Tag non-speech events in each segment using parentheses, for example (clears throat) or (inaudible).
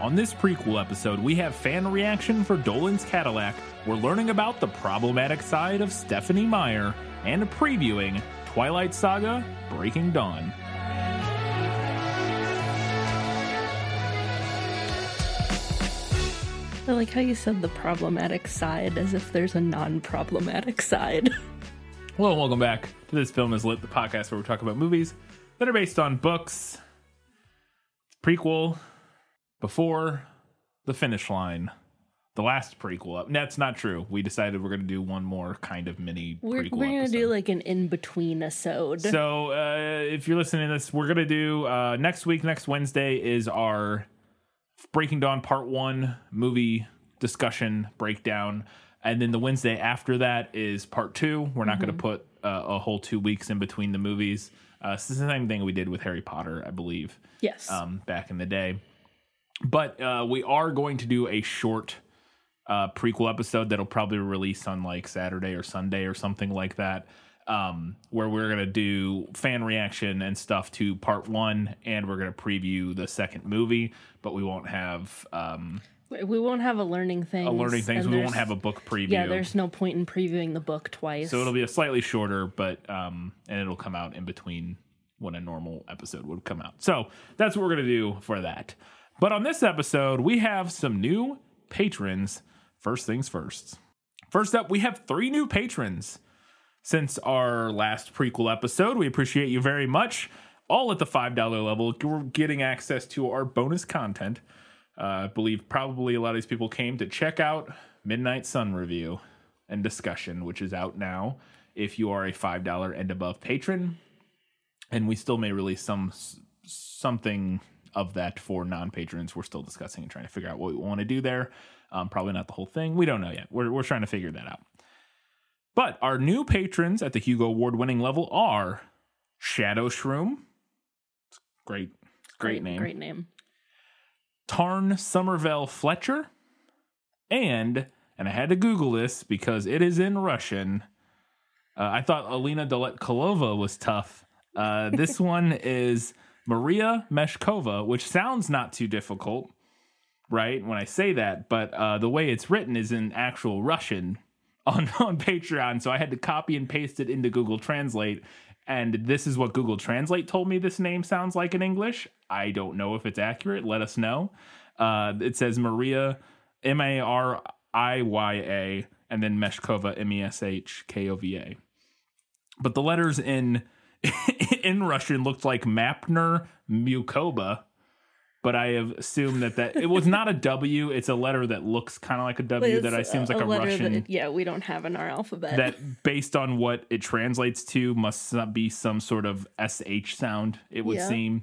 On this prequel episode, we have fan reaction for Dolan's Cadillac. We're learning about the problematic side of Stephenie Meyer and previewing Twilight Saga Breaking Dawn. I like how you said the problematic side as if there's a non problematic side. (laughs) Hello and welcome back to This Film is Lit, the podcast where we talk about movies that are based on books, prequel, before the finish line, the last prequel. up. That's not true. We decided we're going to do one more kind of mini We're, prequel. we're gonna do like an in between episode. So, uh, if you're listening to this, we're gonna do uh, next week. Next Wednesday is our Breaking Dawn Part One movie discussion breakdown, and then the Wednesday after that is Part Two. We're not gonna put uh, a whole two weeks in between the movies. Uh, it's the same thing we did with Harry Potter, I believe, yes. um, back in the day. But uh, we are going to do a short uh, prequel episode that'll probably release on like Saturday or Sunday or something like that. Um, where we're gonna do fan reaction and stuff to part one, and we're gonna preview the second movie, but we won't have um, We- won't have a learning thing. a learning things. We won't have a book preview. Yeah, there's no point in previewing the book twice. so it'll be a slightly shorter, but um, and it'll come out in between when a normal episode would come out. So that's what we're gonna do for that. But on this episode, we have some new patrons. First things first. First up, we have three new patrons since our last prequel episode. We appreciate you very much. All at the $5 level, we're getting access to our bonus content. Uh, I believe probably a lot of these people came to check out Midnight Sun review and discussion, which is out now if you are a $5 and above patron. And we still may release some something of that for non-patrons. We're still discussing and trying to figure out what we want to do there. Um, probably not the whole thing. We don't know yet. We're, we're trying to figure that out. But our new patrons at the Hugo Award winning level are Shadow Shroom. Great, great name. Great name. Tarn Somerville Fletcher, and and I had to Google this because it is in Russian. Uh, I thought Alina Doletkolova was tough. Uh, this (laughs) one is Maria Meshkova, which sounds not too difficult, right? When I say that, but uh, the way it's written is in actual Russian (laughs) on on Patreon, so I had to copy and paste it into Google Translate. And this is what Google Translate told me this name sounds like in English. I don't know if it's accurate. Let us know. Uh, it says Maria, M A R I Y A, and then Meshkova, M E S H K O V A. But the letters in (laughs) in Russian looked like Mapner Mukoba, but I have assumed that that it was not a W. It's a letter that looks kind of like a W that I It's assumes like a, Russian That, yeah, we don't have in our alphabet. that based on what it translates to must not be some sort of sh sound it would Yeah. seem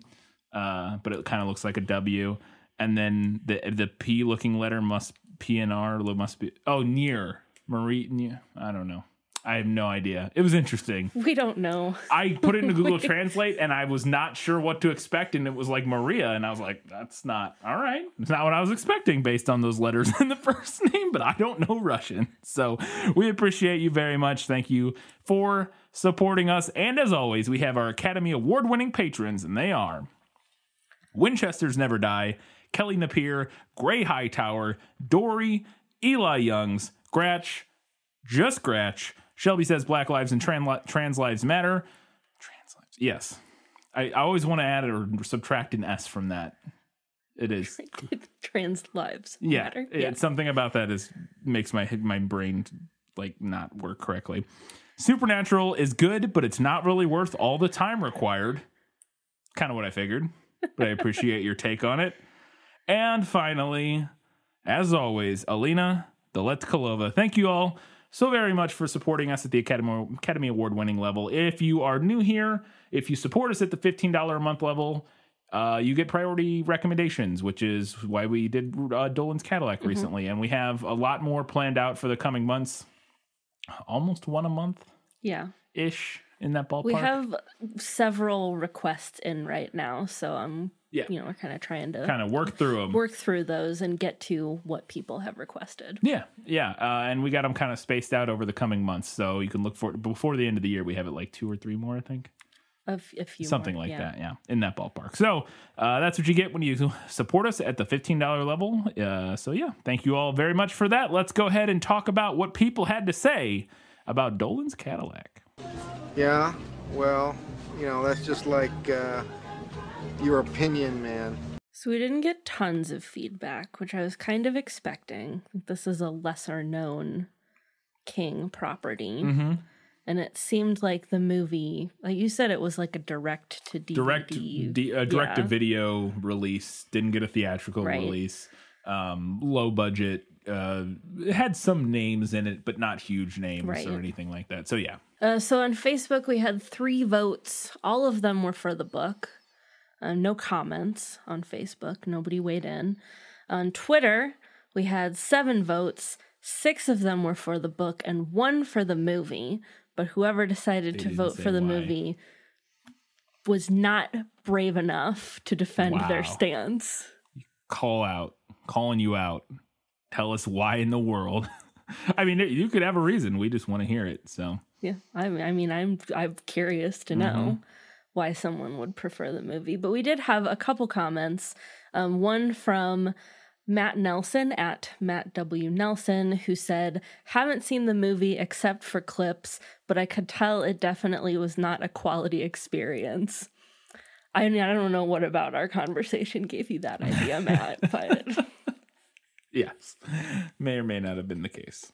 uh, but it kind of looks like a w and then the the p looking letter must p and r must be oh near marie near, i don't know i have no idea. It was interesting. We don't know. i put it into (laughs) google translate and i was not sure what to expect and it was like maria and i was like that's not all right. It's not what i was expecting based on those letters (laughs) in the first name but i don't know russian. So we appreciate you very much. Thank you for supporting us. And as always we have our academy award winning patrons and they are winchesters never die kelly napier gray hightower dory eli youngs gratch just Gratch. Shelby says Black Lives and tran- Trans Lives Matter. Trans Lives, yes. I, I always want to add or subtract an S from that. It is, (laughs) Trans lives yeah. matter. It's something about that is makes my my brain like not work correctly. Supernatural is good, but it's not really worth all the time required. Kind of what I figured, but I appreciate your take on it. And finally, as always, Alina Doletkolova. Thank you all so very much for supporting us at the Academy, Academy Award winning level. If you are new here, if you support us at the $15 a month level, uh, you get priority recommendations, which is why we did uh, Dolan's Cadillac recently. And we have a lot more planned out for the coming months. Almost one a month Yeah. ish in that ballpark. We have several requests in right now, so I'm Yeah. you know, we're kind of trying to kind of work through them. work through those and get to what people have requested. Yeah, yeah, uh, and we got them kind of spaced out over the coming months, so you can look for before the end of the year. We have it like two or three more, I think. A, f- a few something more, like yeah. that yeah in that ballpark so uh, that's what you get when you support us at the $15 level uh, so yeah thank you all very much for that let's go ahead and talk about what people had to say about dolan's cadillac Yeah, well, you know, that's just like uh, your opinion, man. So we didn't get tons of feedback, which I was kind of expecting. This is a lesser known King property. mm-hmm. And it seemed like the movie, like you said, it was like a direct to DVD. direct d- uh, direct to video release didn't get a theatrical Right. release um low budget uh had some names in it but not huge names Right. or anything like that so yeah Uh, so on Facebook, we had three votes. All of them were for the book. Uh, no comments on Facebook. Nobody weighed in. On Twitter, we had seven votes. Six of them were for the book and one for the movie. But whoever decided They to vote for the why. movie was not brave enough to defend Wow. their stance. call out calling you out tell us why in the world (laughs) i mean you could have a reason we just want to hear it so Yeah, I, I mean, I'm I'm curious to know why someone would prefer the movie. But we did have a couple comments. Um, one from Matt Nelson at Matt W Nelson, who said, "Haven't seen the movie except for clips, but I could tell it definitely was not a quality experience." I mean, I don't know what about our conversation gave you that idea, Matt, (laughs) but yes may or may not have been the case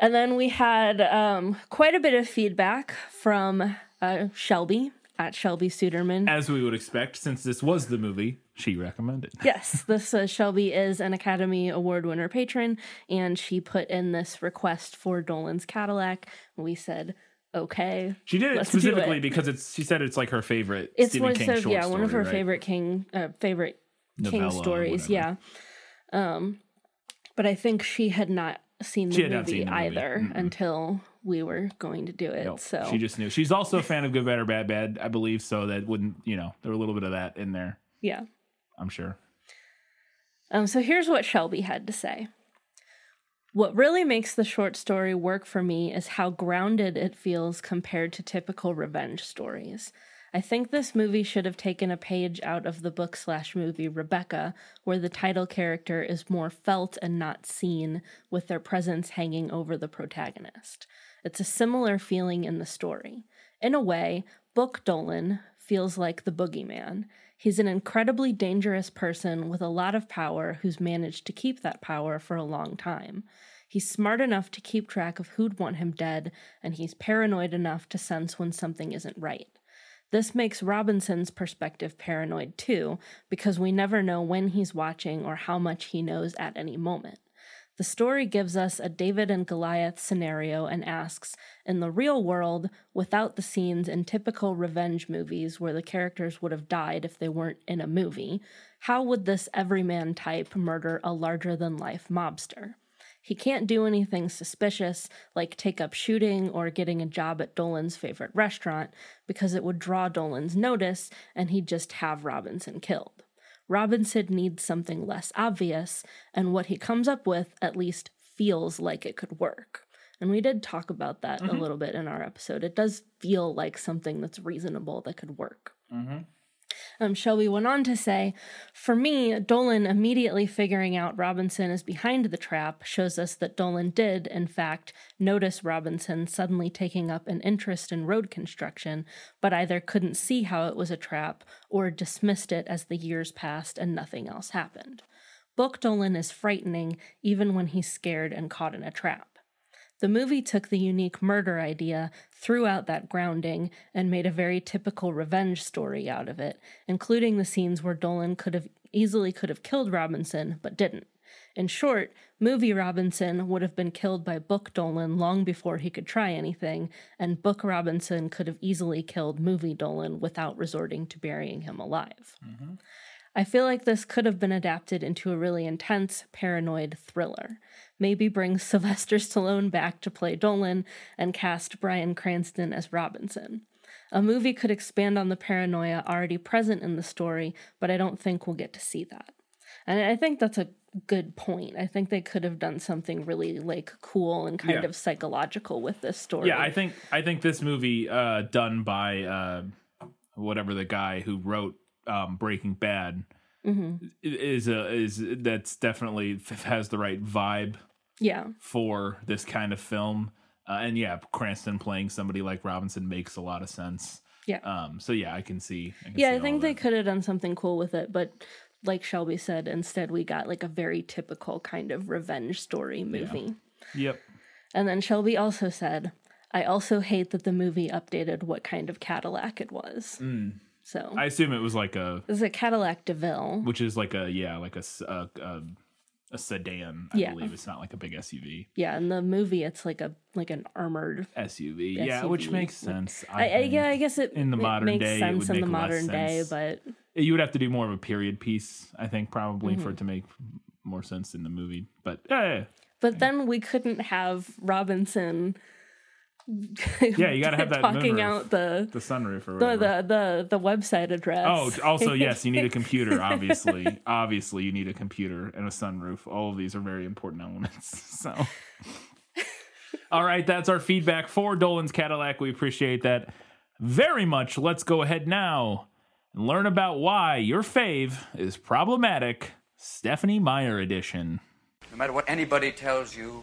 And then we had um, quite a bit of feedback from uh, Shelby at Shelby Suderman. as we would expect since this was the movie she recommended (laughs) yes, this uh, Shelby is an Academy Award winner patron, and she put in this request for Dolan's Cadillac. We said, okay. she did it specifically it. because it's she said it's like her favorite It's Stephen one King of yeah, one of her right? favorite King uh, favorite King Novella or stories. Yeah, um, but I think she had not seen the She had not movie seen the movie. either Mm-mm. until we were going to do it. Nope. So she just knew. She's also a (laughs) fan of Good, Bad, or Bad, Bad, I believe. So that wouldn't, you know, there were a little bit of that in there. yeah. I'm sure. Um, so here's what Shelby had to say. What really makes the short story work for me is how grounded it feels compared to typical revenge stories. I think this movie should have taken a page out of the book slash movie Rebecca, where the title character is more felt and not seen, with their presence hanging over the protagonist. It's a similar feeling in the story. In a way, Book Dolan feels like the boogeyman. He's an incredibly dangerous person with a lot of power who's managed to keep that power for a long time. He's smart enough to keep track of who'd want him dead, and he's paranoid enough to sense when something isn't right. This makes Robinson's perspective paranoid too, because we never know when he's watching or how much he knows at any moment. The story gives us a David and Goliath scenario and asks In the real world, without the scenes in typical revenge movies where the characters would have died if they weren't in a movie, how would this everyman type murder a larger than life mobster? He can't do anything suspicious, like take up shooting or getting a job at Dolan's favorite restaurant, because it would draw Dolan's notice and he'd just have Robinson killed. Robinson needs something less obvious, and what he comes up with at least feels like it could work. And we did talk about that a mm-hmm. little bit in our episode. It does feel like something that's reasonable that could work. Mm-hmm. Um, Shelby went on to say, For me, Dolan immediately figuring out Robinson is behind the trap shows us that Dolan did, in fact, notice Robinson suddenly taking up an interest in road construction, but either couldn't see how it was a trap or dismissed it as the years passed and nothing else happened. Book Dolan is frightening even when he's scared and caught in a trap. The movie took the unique murder idea, threw out that grounding, and made a very typical revenge story out of it, including the scenes where Dolan could have easily could have killed Robinson, but didn't. In short, movie Robinson would have been killed by Book Dolan long before he could try anything, and Book Robinson could have easily killed movie Dolan without resorting to burying him alive. Mm-hmm. I feel like this could have been adapted into a really intense, paranoid thriller. Maybe bring (laughs) Sylvester Stallone back to play Dolan and cast Bryan Cranston as Robinson. A movie could expand on the paranoia already present in the story, but I don't think we'll get to see that. And I think that's a good point. I think they could have done something really like cool and kind Yeah. of psychological with this story. Yeah, I think I think this movie uh done by uh whatever the guy who wrote um Breaking Bad Mm-hmm. is a is that's definitely has the right vibe yeah. for this kind of film. Uh, and yeah, Cranston playing somebody like Robinson makes a lot of sense. Yeah. Um so yeah, I can see I can Yeah, see I think they could have done something cool with it, but like Shelby said, instead we got like a very typical kind of revenge story movie. Yep. And then Shelby also said, I also hate that the movie updated what kind of Cadillac it was. So. I assume it was like a it's a Cadillac DeVille. which is like a yeah, like a a sedan, I Yeah. believe. It's not like a big SUV. Yeah, in the movie it's like a like an armored SUV. Yeah, which makes sense. I, I, think. yeah, I guess it in the it modern makes day, sense in the modern day, sense. but you would have to do more of a period piece, I think, probably Mm-hmm. for it to make more sense in the movie. But yeah, yeah, but then we couldn't have Robinson. (laughs) Yeah, you gotta have that talking moonroof. out the the sunroof or the, whatever. the the the website address. Oh, also (laughs) yes, you need a computer. Obviously, obviously, you need a computer and a sunroof. All of these are very important elements. (laughs) So, all right, that's our feedback for Dolan's Cadillac. We appreciate that very much. Let's go ahead now and learn about why your fave is problematic. Stephenie Meyer edition. No matter what anybody tells you,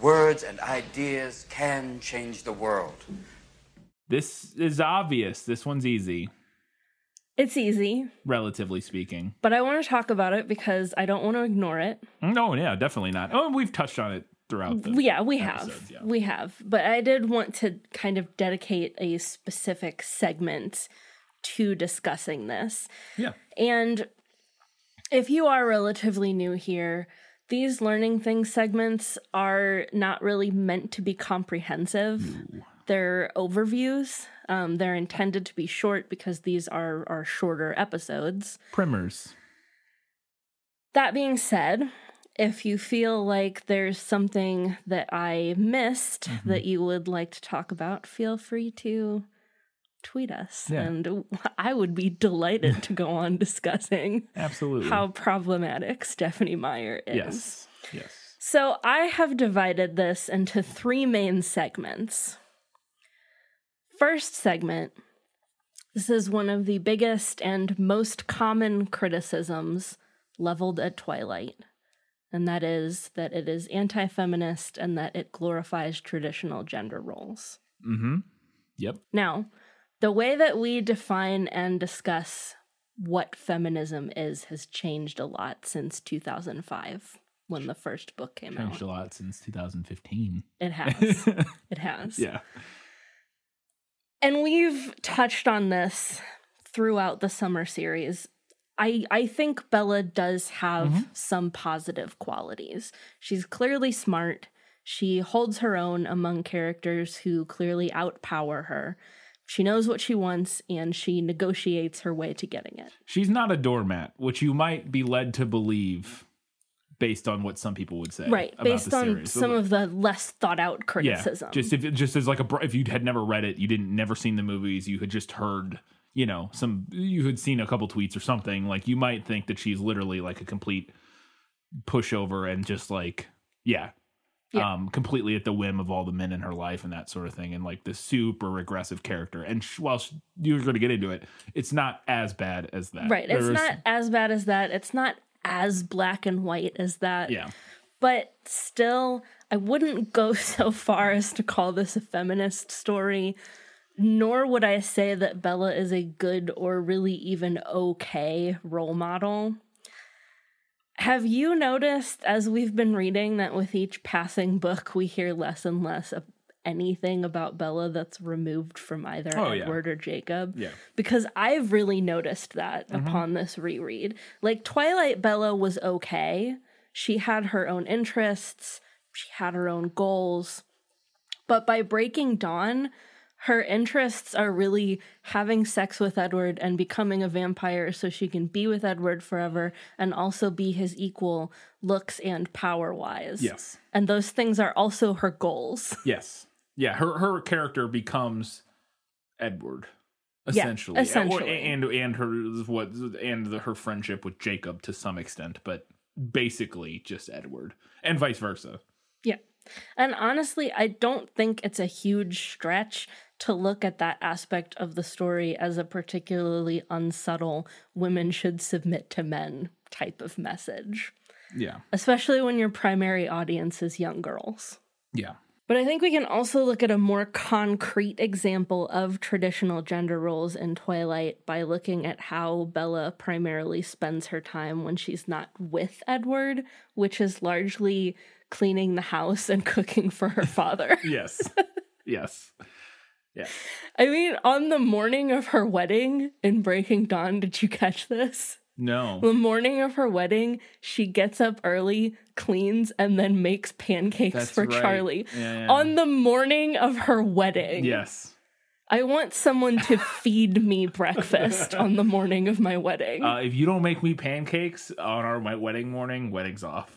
words and ideas can change the world. This is obvious. This one's easy, It's easy, relatively speaking. but I want to talk about it because I don't want to ignore it. No, yeah, definitely not. Oh, we've touched on it throughout the yeah, we episodes, have. yeah. We have. But I did want to kind of dedicate a specific segment to discussing this. Yeah. And if you are relatively new here, these learning things segments are not really meant to be comprehensive. They're overviews. Um, they're intended to be short because these are, are shorter episodes. Primers. That being said, if you feel like there's something that I missed Mm-hmm. that you would like to talk about, feel free to tweet us. Yeah. And (laughs) I would be delighted to go on discussing (laughs) Absolutely. how problematic Stephenie Meyer is. Yes. Yes. So I have divided this into three main segments. First segment this is one of the biggest and most common criticisms leveled at Twilight, and that is that it is anti feminist and that it glorifies traditional gender roles. Mm-hmm. Yep. Now, the way that we define and discuss what feminism is has changed a lot since 2005 when the first book came out. Changed a lot since 2015. It (laughs) has. it has. Yeah. And we've touched on this throughout the summer series. I I think Bella does have mm-hmm. some positive qualities. She's clearly smart. She holds her own among characters who clearly outpower her. She knows what she wants and she negotiates her way to getting it. She's not a doormat, which you might be led to believe based on what some people would say. Right, based on series. some of the less thought out criticism. yeah, just if just as like a br- if you had never read it, you didn't never seen the movies, you had just heard, you know, some you had seen a couple tweets or something, like you might think that she's literally like a complete pushover and just like yeah, Yeah. um completely at the whim of all the men in her life and that sort of thing and like the super regressive character. And sh- while sh- you're going to get into it, it's not as bad as that. right. It's not as bad as that. It's not as black and white as that. Yeah. but still i wouldn't (laughs) go so far as to call this a feminist story nor would i say that bella is a good or really even okay role model have you noticed as we've been reading that with each passing book we hear less and less of anything about bella that's removed from either Oh, yeah. edward or jacob Yeah. because I've really noticed that mm-hmm. upon this reread. Like Twilight Bella was okay. She had her own interests, she had her own goals. But by Breaking Dawn, her interests are really having sex with Edward and becoming a vampire so she can be with Edward forever and also be his equal looks and power wise. Yes. And those things are also her goals. (laughs) Yes. Yeah, her her character becomes Edward Yeah, essentially. essentially. and and her what and the, her friendship with Jacob to some extent, but basically just Edward, and vice versa. Yeah. And honestly, I don't think it's a huge stretch to look at that aspect of the story as a particularly unsubtle women should submit to men type of message, Yeah, especially when your primary audience is young girls. yeah, But I think we can also look at a more concrete example of traditional gender roles in Twilight by looking at how Bella primarily spends her time when she's not with Edward, which is largely cleaning the house and (laughs) cooking for her father. (laughs) yes, yes, yeah. I mean, on the morning of her wedding in Breaking Dawn, did you catch this? No, The morning of her wedding, she gets up early, cleans, and then makes pancakes That's for right. Charlie. Yeah, yeah. On the morning of her wedding. yes. I want someone to (laughs) feed me breakfast on the morning of my wedding. Uh, if you don't make me pancakes on our my wedding morning, wedding's off.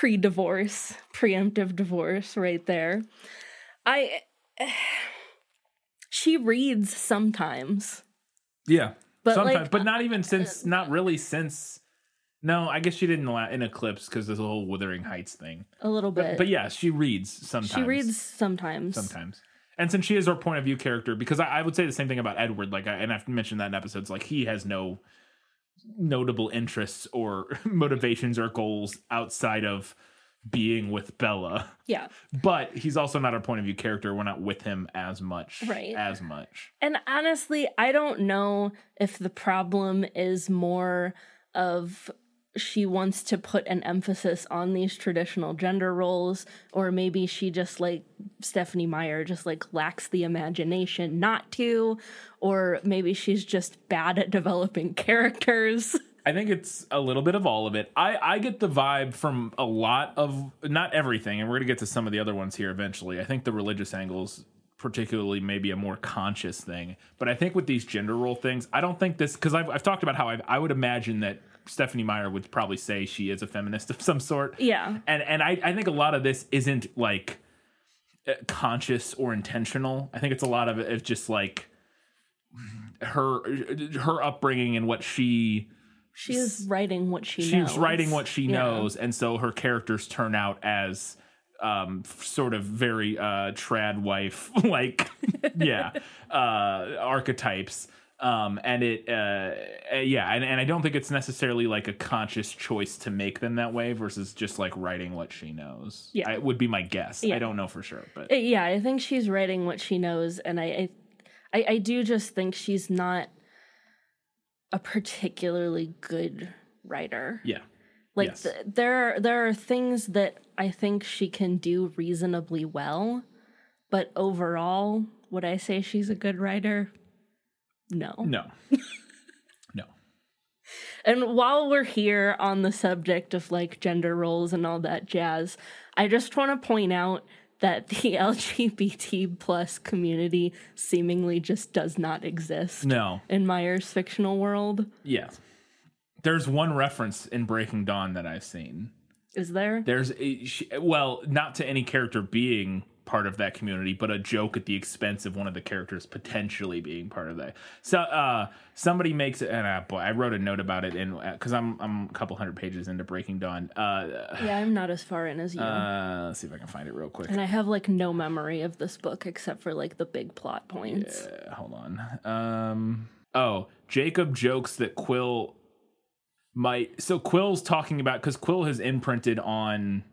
Pre divorce, preemptive divorce, right there. I. (sighs) She reads sometimes. Yeah, But, sometimes, like, but not even since, not really since. No, I guess she didn't in Eclipse because there's a whole Wuthering Heights thing. A little bit. But, but yeah, she reads sometimes. she reads sometimes. sometimes. And since she is our point of view character, because I, I would say the same thing about Edward, like, I, and I've mentioned that in episodes, like he has no notable interests or (laughs) motivations or goals outside of being with Bella. Yeah. But he's also not our point of view character. We're not with him as much, Right. As much. And honestly, I don't know if the problem is more of she wants to put an emphasis on these traditional gender roles, or maybe she just like Stephenie Meyer just like lacks the imagination not to, or maybe she's just bad at developing (laughs) characters. I think it's a little bit of all of it. I, I get the vibe from a lot of not everything, and we're gonna get to some of the other ones here eventually. I think the religious angles, particularly, maybe a more conscious thing. But I think with these gender role things, I don't think this because I've, I've talked about how I, I would imagine that Stephenie Meyer would probably say she is a feminist of some sort. Yeah. and and I, I think a lot of this isn't like uh, conscious or intentional. I think it's a lot of it is just like her her upbringing and what she She is writing what she, she's knows. writing what she Yeah. knows and so her characters turn out as um sort of very uh trad wife (laughs) like yeah uh archetypes um and it uh uh, yeah and, and i don't think it's necessarily like a conscious choice to make them that way versus just like writing what she knows Yeah. it would be my guess Yeah. i don't know for sure but Uh, yeah, I think she's writing what she knows, and I, I, I, I do just think she's not a particularly good writer. yeah Like Yes. th- there, are, there are things that I think she can do reasonably well, but overall, would I say she's a good writer? No. no (laughs) no And while we're here on the subject of like gender roles and all that jazz, I just want to point out that the (laughs) LGBT plus community seemingly just does not exist no in Meyer's fictional world. yeah there's one reference in breaking dawn that i've seen Is there? There's a, she, well, not to any character being part of that community, but a joke at the expense of one of the characters potentially being part of that. So uh, somebody makes it, and uh, boy, I wrote a note about it and because I'm I'm a couple hundred pages into Breaking Dawn. Uh, Yeah, I'm not as far in as you. uh, let's see if I can find it real quick. and I have like no memory of this book except for like the big plot points. Uh, hold on. Um, oh, Jacob jokes that Quill might. So Quill's talking about because Quill has imprinted on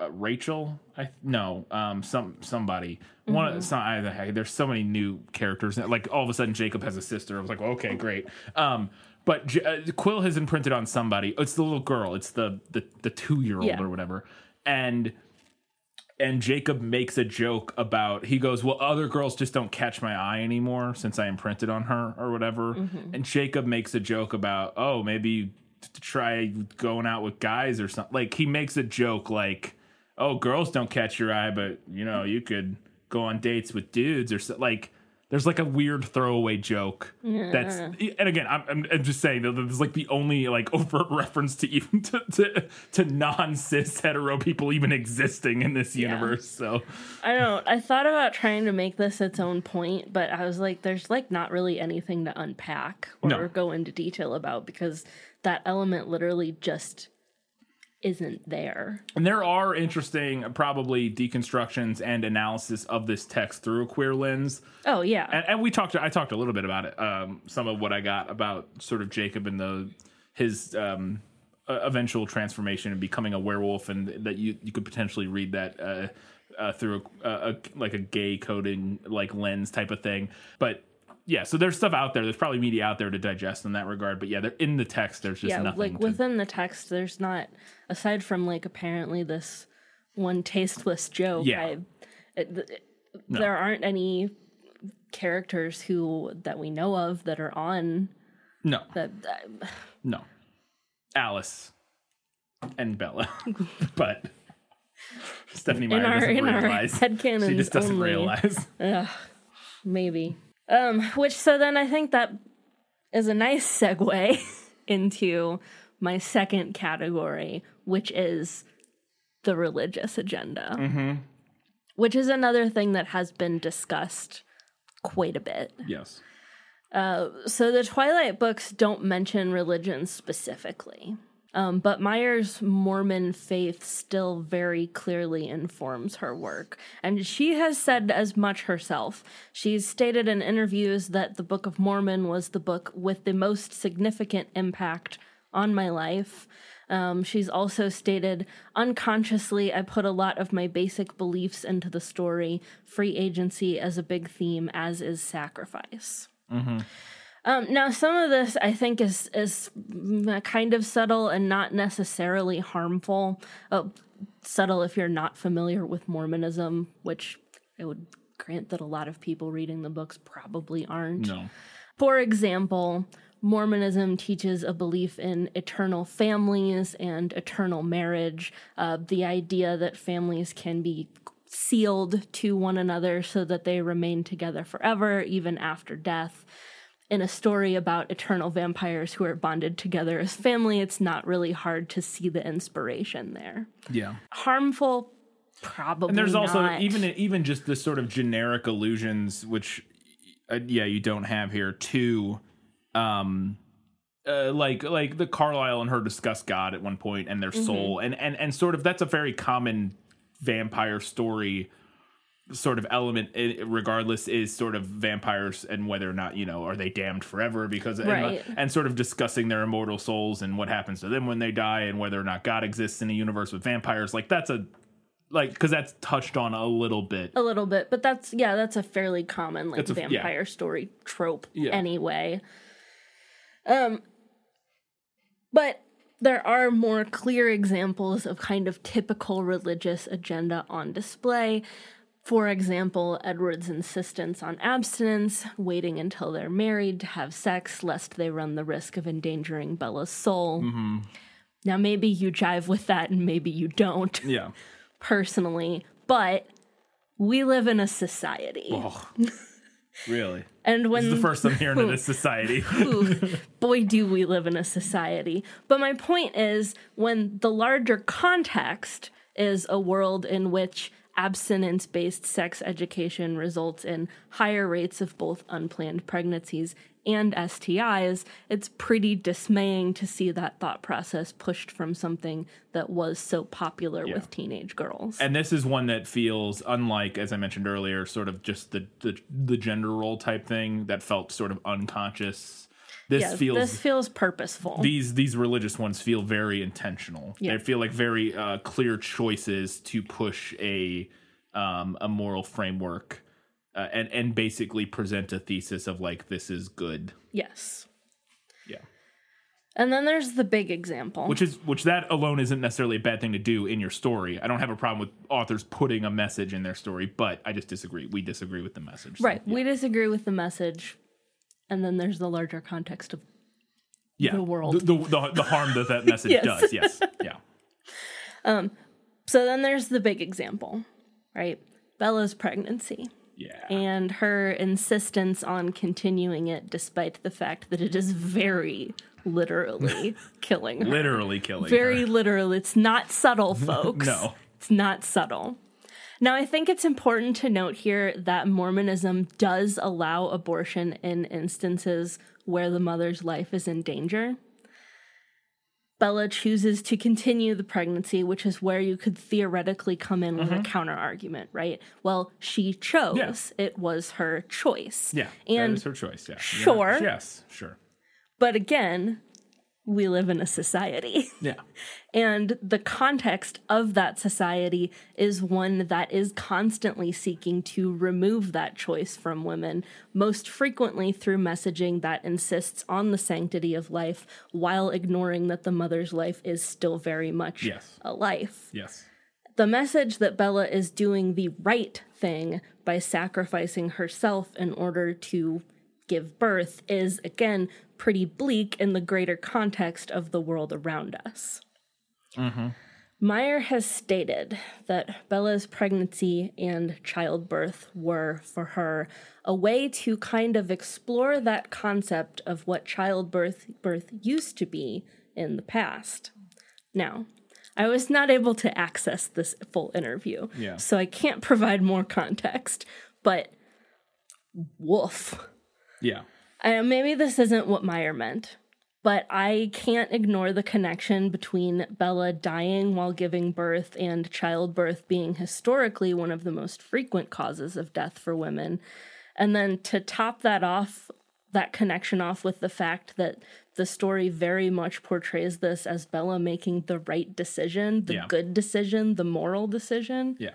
uh, Rachel. I no, um, some somebody. One of some. I, there's so many new characters. Like all of a sudden, Jacob has a sister. I was like, well, okay, great. Um, but J- uh, Quill has imprinted on somebody. It's the little girl. It's the the the two year old Yeah. or whatever. And and Jacob makes a joke about he goes, "Well, other girls just don't catch my eye anymore since I imprinted on her or whatever." And Jacob makes a joke about, "Oh, maybe to try going out with guys or something." Like he makes a joke like, "Oh, girls don't catch your eye, but you know, you could go on dates with dudes or so." Like there's like a weird throwaway joke that's and again I'm, I'm, I'm just saying that this is like the only like (laughs) overt reference to even to, to, to non-cis hetero people even existing in this universe so I don't. I thought about trying to make this its own point, but I was like, there's like not really anything to unpack or No. go into detail about because that element literally just isn't there. And there are interesting, probably deconstructions and analysis of this text through a queer lens. Oh yeah, And, and we talked. I talked a little bit about it. Um, some of what I got about sort of Jacob and the his um, eventual transformation and becoming a werewolf, and that you you could potentially read that. Uh, uh, through a, a, a like a gay coding like lens type of thing, but yeah, so there's stuff out there. There's probably media out there to digest in that regard. But yeah, they're in the text. There's just yeah. nothing. Like to- within the text, there's not aside from like apparently this one tasteless joke. Yeah. I, it, it- there aren't any characters who that we know of that are on no, that. that no, Alice and Bella, (laughs) but Stephenie Meyer in our doesn't in our realize. headcanons she just doesn't only. realize. maybe um which so then i think that is a nice segue (laughs) into my second category which is the religious agenda Mm-hmm. which is another thing that has been discussed quite a bit Yes. so the twilight books don't mention religion specifically um, but Meyer's Mormon faith still very clearly informs her work. And she has said as much herself. She's stated in interviews that the Book of Mormon was the book with the most significant impact on my life. Um, she's also stated, unconsciously, I put a lot of my basic beliefs into the story, free agency as a big theme, as is sacrifice. Um, now, some of this I think is is kind of subtle and not necessarily harmful. Uh, subtle if you're not familiar with Mormonism, which I would grant that a lot of people reading the books probably aren't. No. For example, Mormonism teaches a belief in eternal families and eternal marriage, uh, the idea that families can be sealed to one another so that they remain together forever, even after death. In a story about eternal vampires who are bonded together as family, it's not really hard to see the inspiration there. Yeah. Harmful, probably. And there's also even even just the sort of generic allusions, which uh, yeah, you don't have here to, um, uh, like like the Carlisle and her discuss God at one point and their Mm-hmm. soul, and and and sort of that's a very common vampire story sort of element regardless is sort of vampires and whether or not you know are they damned forever because and- Right. and, sort of discussing their immortal souls and what happens to them when they die and whether or not god exists in a universe with vampires like that's a like because that's touched on a little bit a little bit but that's yeah that's a fairly common like a- yeah. vampire story trope Yeah. anyway um but there are more clear examples of kind of typical religious agenda on display for example, Edward's insistence on abstinence, waiting until they're married to have sex, lest they run the risk of endangering Bella's soul. Mm-hmm. Now, maybe you jive with that and maybe you don't. Yeah. (laughs) Personally, but we live in a society. oh (laughs) really? And when this is the first i'm hearing of (laughs) this society. Boy do we live in a society. But my point is when the larger context is a world in which abstinence based sex education results in higher rates of both unplanned pregnancies and STIs, it's pretty dismaying to see that thought process pushed from something that was so popular with teenage girls. and this is one that feels unlike as i mentioned earlier sort of just the the, the gender role type thing that felt sort of unconscious this yeah, feels this feels purposeful. these these religious ones feel very intentional. Yeah. They feel like very uh, clear choices to push a um, a moral framework uh, and and basically present a thesis of like this is good. yes. Yeah, And then there's the big example. which is which that alone isn't necessarily a bad thing to do in your story. I don't have a problem with authors putting a message in their story, but I just disagree. We disagree with the message. So, Right. We disagree with the message. And then there's the larger context of yeah, the world. the, the, the harm that that (laughs) message Yes. does. Yes, yeah, (laughs) um, so then there's the big example, right? Bella's pregnancy. Yeah. and her insistence on continuing it despite the fact that it is very literally (laughs) killing her. Literally killing very her. literal. It's not subtle, folks. No. It's not subtle. Now, I think it's important to note here that Mormonism does allow abortion in instances where the mother's life is in danger. Bella chooses to continue the pregnancy, which is where you could theoretically come in with a counter argument, right? Well, she chose. Mm-hmm. Yeah. It was her choice. Yeah. And that is her choice. Yeah. Sure. Yeah. Yes. Sure. but again, we live in a society. Yeah. (laughs) And the context of that society is one that is constantly seeking to remove that choice from women, most frequently through messaging that insists on the sanctity of life while ignoring that the mother's life is still very much Yes. a life. Yes. The message that Bella is doing the right thing by sacrificing herself in order to give birth is, again, pretty bleak in the greater context of the world around us. Mm-hmm. Meyer has stated that Bella's pregnancy and childbirth were, for her, a way to kind of explore that concept of what childbirth birth used to be in the past. Now, I was not able to access this full interview, Yeah. so I can't provide more context, but woof. Yeah. Uh, maybe this isn't what Meyer meant, but I can't ignore the connection between Bella dying while giving birth and childbirth being historically one of the most frequent causes of death for women. And then to top that off, that connection off with the fact that the story very much portrays this as Bella making the right decision, the Yeah. good decision, the moral decision. Yeah.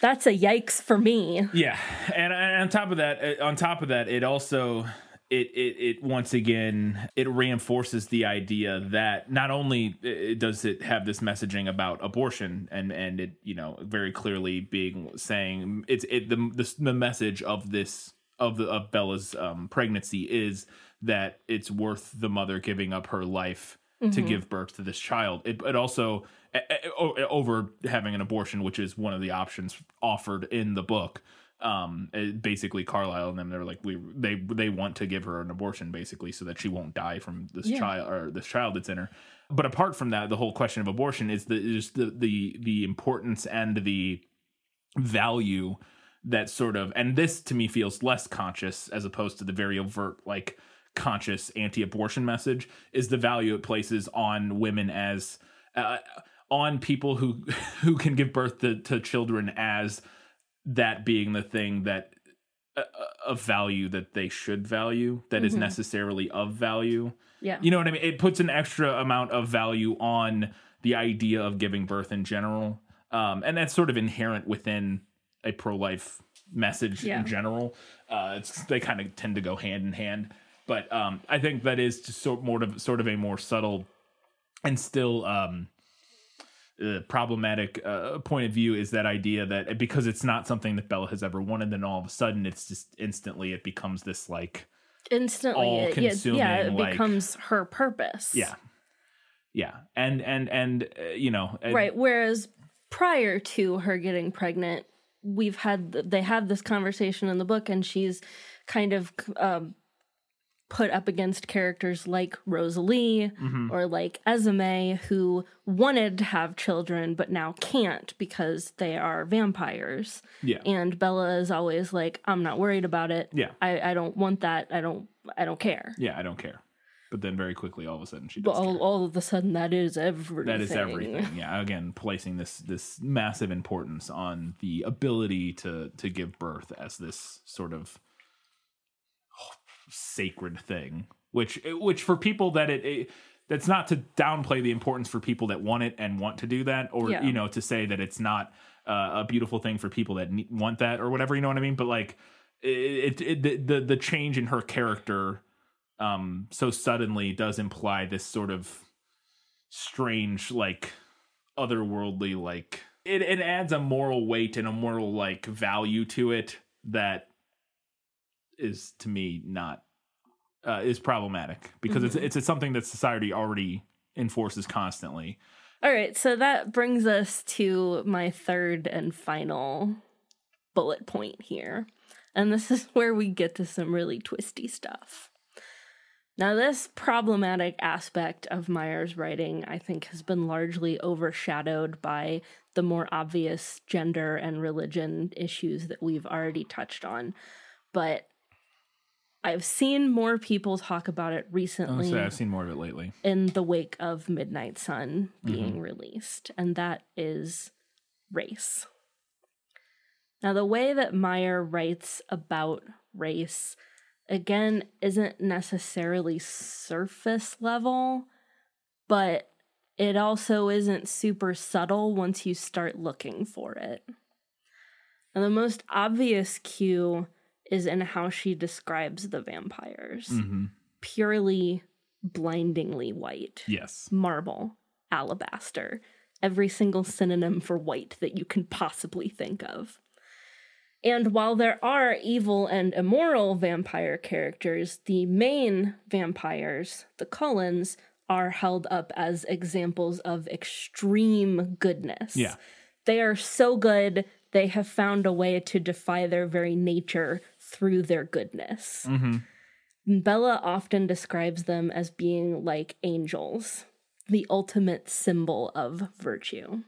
That's a yikes for me. Yeah, and, and on top of that, uh, on top of that, it also it it it once again it reinforces the idea that not only uh, does it have this messaging about abortion and and it you know very clearly being saying it's it the the, the message of this of the of Bella's um, pregnancy is that it's worth the mother giving up her life to give birth to this child. It, it also over having an abortion, which is one of the options offered in the book. Um, basically, Carlisle and them they're like we they they want to give her an abortion basically so that she won't die from this Yeah. child or this child that's in her. But apart from that, the whole question of abortion is the is the the the importance and the value that sort of and this to me feels less conscious as opposed to the very overt like conscious anti-abortion message is the value it places on women as uh, on people who (laughs) who can give birth to, to children as that being the thing that uh, of value that they should value that is necessarily of value Yeah. you know what I mean? It puts an extra amount of value on the idea of giving birth in general. Um, and that's sort of inherent within a pro life message Yeah. in general. Uh, it's, they kind of tend to go hand in hand. But um, I think that is just sort, more of, sort of a more subtle and still um, uh, problematic uh, point of view is that idea that because it's not something that Bella has ever wanted, then all of a sudden it's just instantly it becomes this like instantly it, yeah, yeah it like- becomes her purpose. Yeah. Yeah. And and and uh, you know uh, right. Whereas prior to her getting pregnant we've had th- they have this conversation in the book and she's kind of um, put up against characters like Rosalie Mm-hmm. or like Esme who wanted to have children but now can't because they are vampires. Yeah. And Bella is always like I'm not worried about it. Yeah. I, I don't want that. I don't I don't care. Yeah i don't care. But then very quickly all of a sudden she but does care. all, all of a sudden that is everything. That is everything. Yeah again placing this this massive importance on the ability to to give birth as this sort of sacred thing which which for people that it, it that's not to downplay the importance for people that want it and want to do that or Yeah. you know to say that it's not uh, a beautiful thing for people that ne- want that or whatever you know what i mean but like it, it, it the, the the change in her character um so suddenly does imply this sort of strange like otherworldly like it, it adds a moral weight and a moral like value to it that is to me not uh, is problematic because it's it's it's something that society already enforces constantly All right, so that brings us to my third and final bullet point here. And this is where we get to some really twisty stuff. Now, this problematic aspect of Meyer's writing, I think, has been largely overshadowed by the more obvious gender and religion issues that we've already touched on. But I've seen more people talk about it recently Honestly, I've seen more of it lately. in the wake of Midnight Sun mm-hmm. being released, and that is race. Now, the way that Meyer writes about race, again, isn't necessarily surface level, but it also isn't super subtle once you start looking for it. Now, the most obvious cue is in how she describes the vampires hmm purely blindingly white Yes. marble, alabaster, every single synonym for white that you can possibly think of. And while there are evil and immoral vampire characters, the main vampires, the Cullens, are held up as examples of extreme goodness. Yeah. They are so good, they have found a way to defy their very nature through their goodness. hmm Bella often describes them as being like angels, the ultimate symbol of virtue.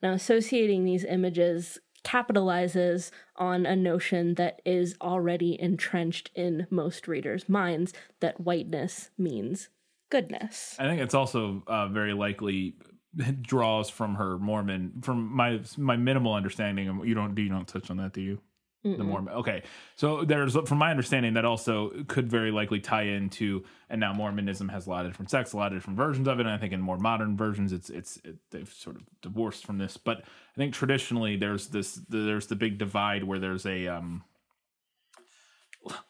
Now, associating these images capitalizes on a notion that is already entrenched in most readers' minds that whiteness means goodness. I think it's also uh, very likely (laughs) draws from her Mormon. From my my minimal understanding, of- you don't do you don't touch on that, do you? The Mormon. Okay, so there's from my understanding that also could very likely tie into, and now Mormonism has a lot of different sects, a lot of different versions of it. And I think in more modern versions, it's it's it, they've sort of divorced from this. But I think traditionally there's this there's the big divide where there's a um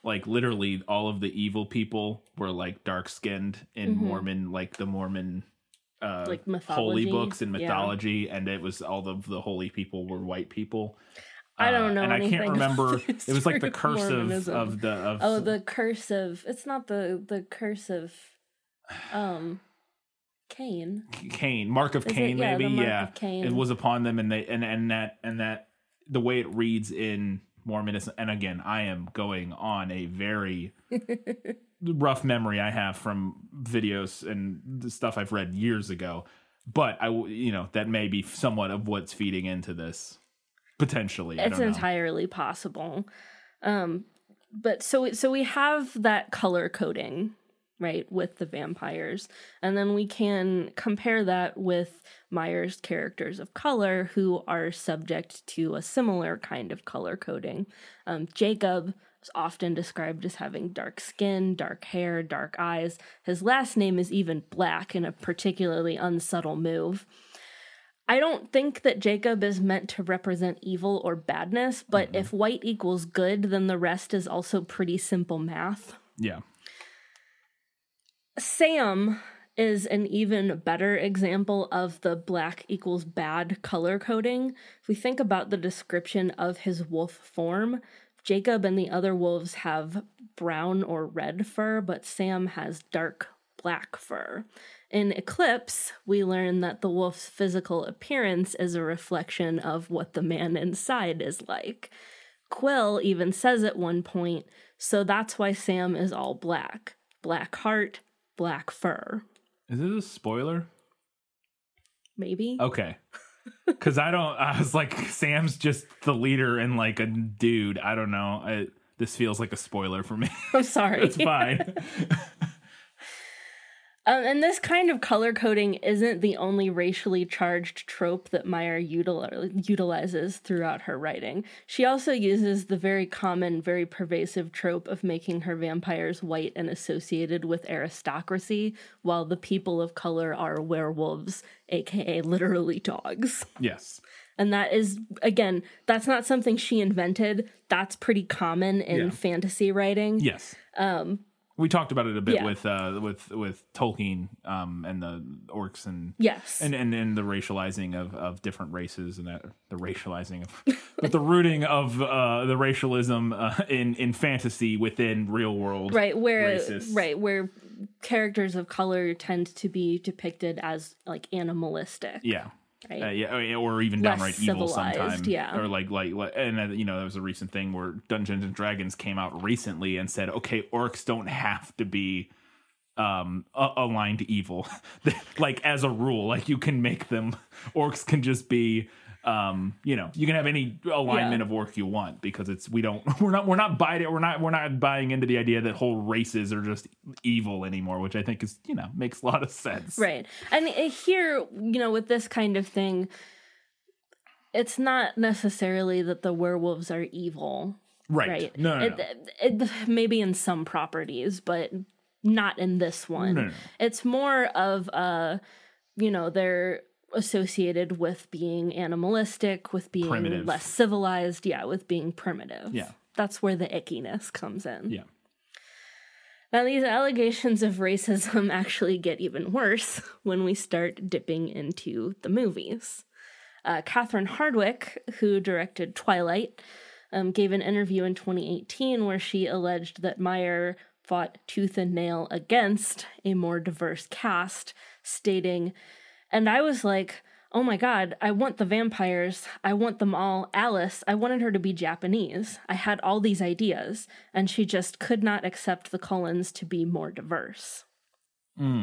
like literally all of the evil people were like dark skinned in Mormon, like the Mormon uh, Like holy books and yeah. mythology, and it was all of the holy people were white people. I don't Uh, know and I can't (laughs) remember. It was like the curse of, Mormonism. of the of Oh, the curse of it's not the the curse of um Cain. Cain, mark of Is it? Cain, Yeah, the maybe. mark Yeah, of Cain. it was upon them, and they and and that and that the way it reads in Mormonism. And again, I am going on a very (laughs) rough memory I have from videos and the stuff I've read years ago. But I you know, that may be somewhat of what's feeding into this potentially. It's entirely possible. Um but so so we have that color coding right with the vampires and then we can compare that with Meyer's characters of color who are subject to a similar kind of color coding. Um, Jacob is often described as having dark skin, dark hair, dark eyes. His last name is even black in a particularly unsubtle move. I don't think that Jacob is meant to represent evil or badness, but mm-hmm. if white equals good, then the rest is also pretty simple math. Yeah. Sam is an even better example of the black equals bad color coding. If we think about the description of his wolf form, Jacob and the other wolves have brown or red fur, but Sam has dark black fur. In Eclipse, we learn that the wolf's physical appearance is a reflection of what the man inside is like. Quil even says at one point, so that's why Sam is all black. Black heart, black fur. Is it a spoiler? Maybe. Okay. (laughs) Because I don't. I was like, Sam's just the leader and like a dude. I don't know. I, this feels like a spoiler for me. I'm sorry. (laughs) it's fine. (laughs) Um, and this kind of color coding isn't the only racially charged trope that Meyer util- utilizes throughout her writing. She also uses the very common, very pervasive trope of making her vampires white and associated with aristocracy, while the people of color are werewolves, aka literally dogs. yes. And that is, again, that's not something she invented. That's pretty common in Yeah. fantasy writing. Yes. Um. We talked about it a bit Yeah. with uh with with Tolkien um and the orcs and Yes. and and, and the racializing of, of different races and that, the racializing of but the rooting of uh the racialism uh, in in fantasy within real world right where racists. right where characters of color tend to be depicted as like animalistic yeah right? Uh, yeah, or- even Less downright evil sometimes. yeah. Or like, like, like and you know, there was a recent thing where Dungeons and Dragons came out recently and said, okay, orcs don't have to be um a- aligned to evil (laughs) like as a rule like you can make them orcs can just be um you know you can have any alignment Yeah. of work you want because it's we don't (laughs) we're not we're not buying it we're not we're not buying into the idea that whole races are just evil anymore which i think is you know makes a lot of sense Right. And uh, here, you know, with this kind of thing, it's not necessarily that the werewolves are evil, right, right? no no, no. It, it, (sighs) maybe in some properties, but not in this one. No, no, no. It's more of a, you know, they're associated with being animalistic, with being Primitive. less civilized, yeah, with being primitive. Yeah. That's where the ickiness comes in. yeah Now, these allegations of racism actually get even worse (laughs) when we start dipping into the movies. Uh, Catherine Hardwicke, who directed Twilight, um, gave an interview in 2018 where she alleged that Meyer fought tooth and nail against a more diverse cast, stating, And I was like, oh my god, I want the vampires. I want them all. Alice, I wanted her to be Japanese. I had all these ideas, and she just could not accept the Cullens to be more diverse.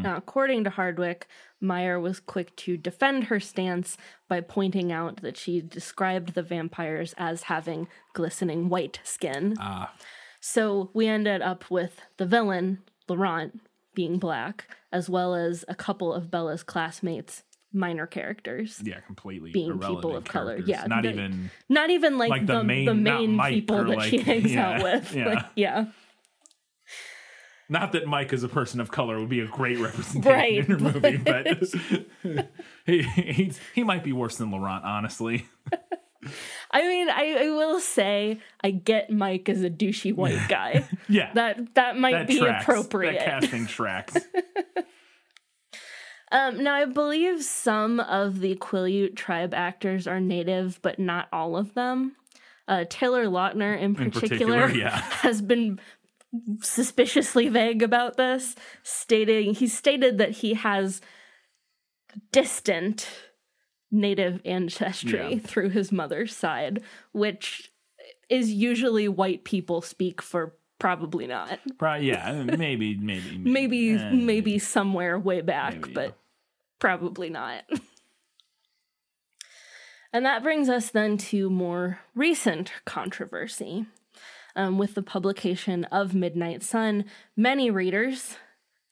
Now, according to Hardwicke, Meyer was quick to defend her stance by pointing out that she described the vampires as having glistening white skin. Ah. So we ended up with the villain, Laurent, being black, as well as a couple of Bella's classmates, minor characters. yeah completely Being people of color, characters. yeah, not the- even Not even like, Like the, the the main- main, not Mike people that she (laughs) hangs yeah, out with. yeah. Like, yeah. Not that Mike, as a person of color, would be a great (laughs) representation Right, in your movie, but (laughs) he, he's, he might be worse than Laurent, honestly. (laughs) I mean, I, I will say I get Mike as a douchey white guy. (laughs) Yeah, that that might that be tracks. appropriate. That casting tracks. (laughs) Um, now, I believe some of the Quileute tribe actors are native, but not all of them. Uh, Taylor Lautner, in In particular, particular, yeah. has been suspiciously vague about this, stating he stated that he has distant native ancestry Yeah. through his mother's side, which is usually white people speak for probably not. Probably, yeah, maybe, maybe, Maybe, (laughs) eh, maybe somewhere way back, maybe, but yeah. probably not. (laughs) and that brings us then to more recent controversy. Um, with the publication of Midnight Sun, many readers,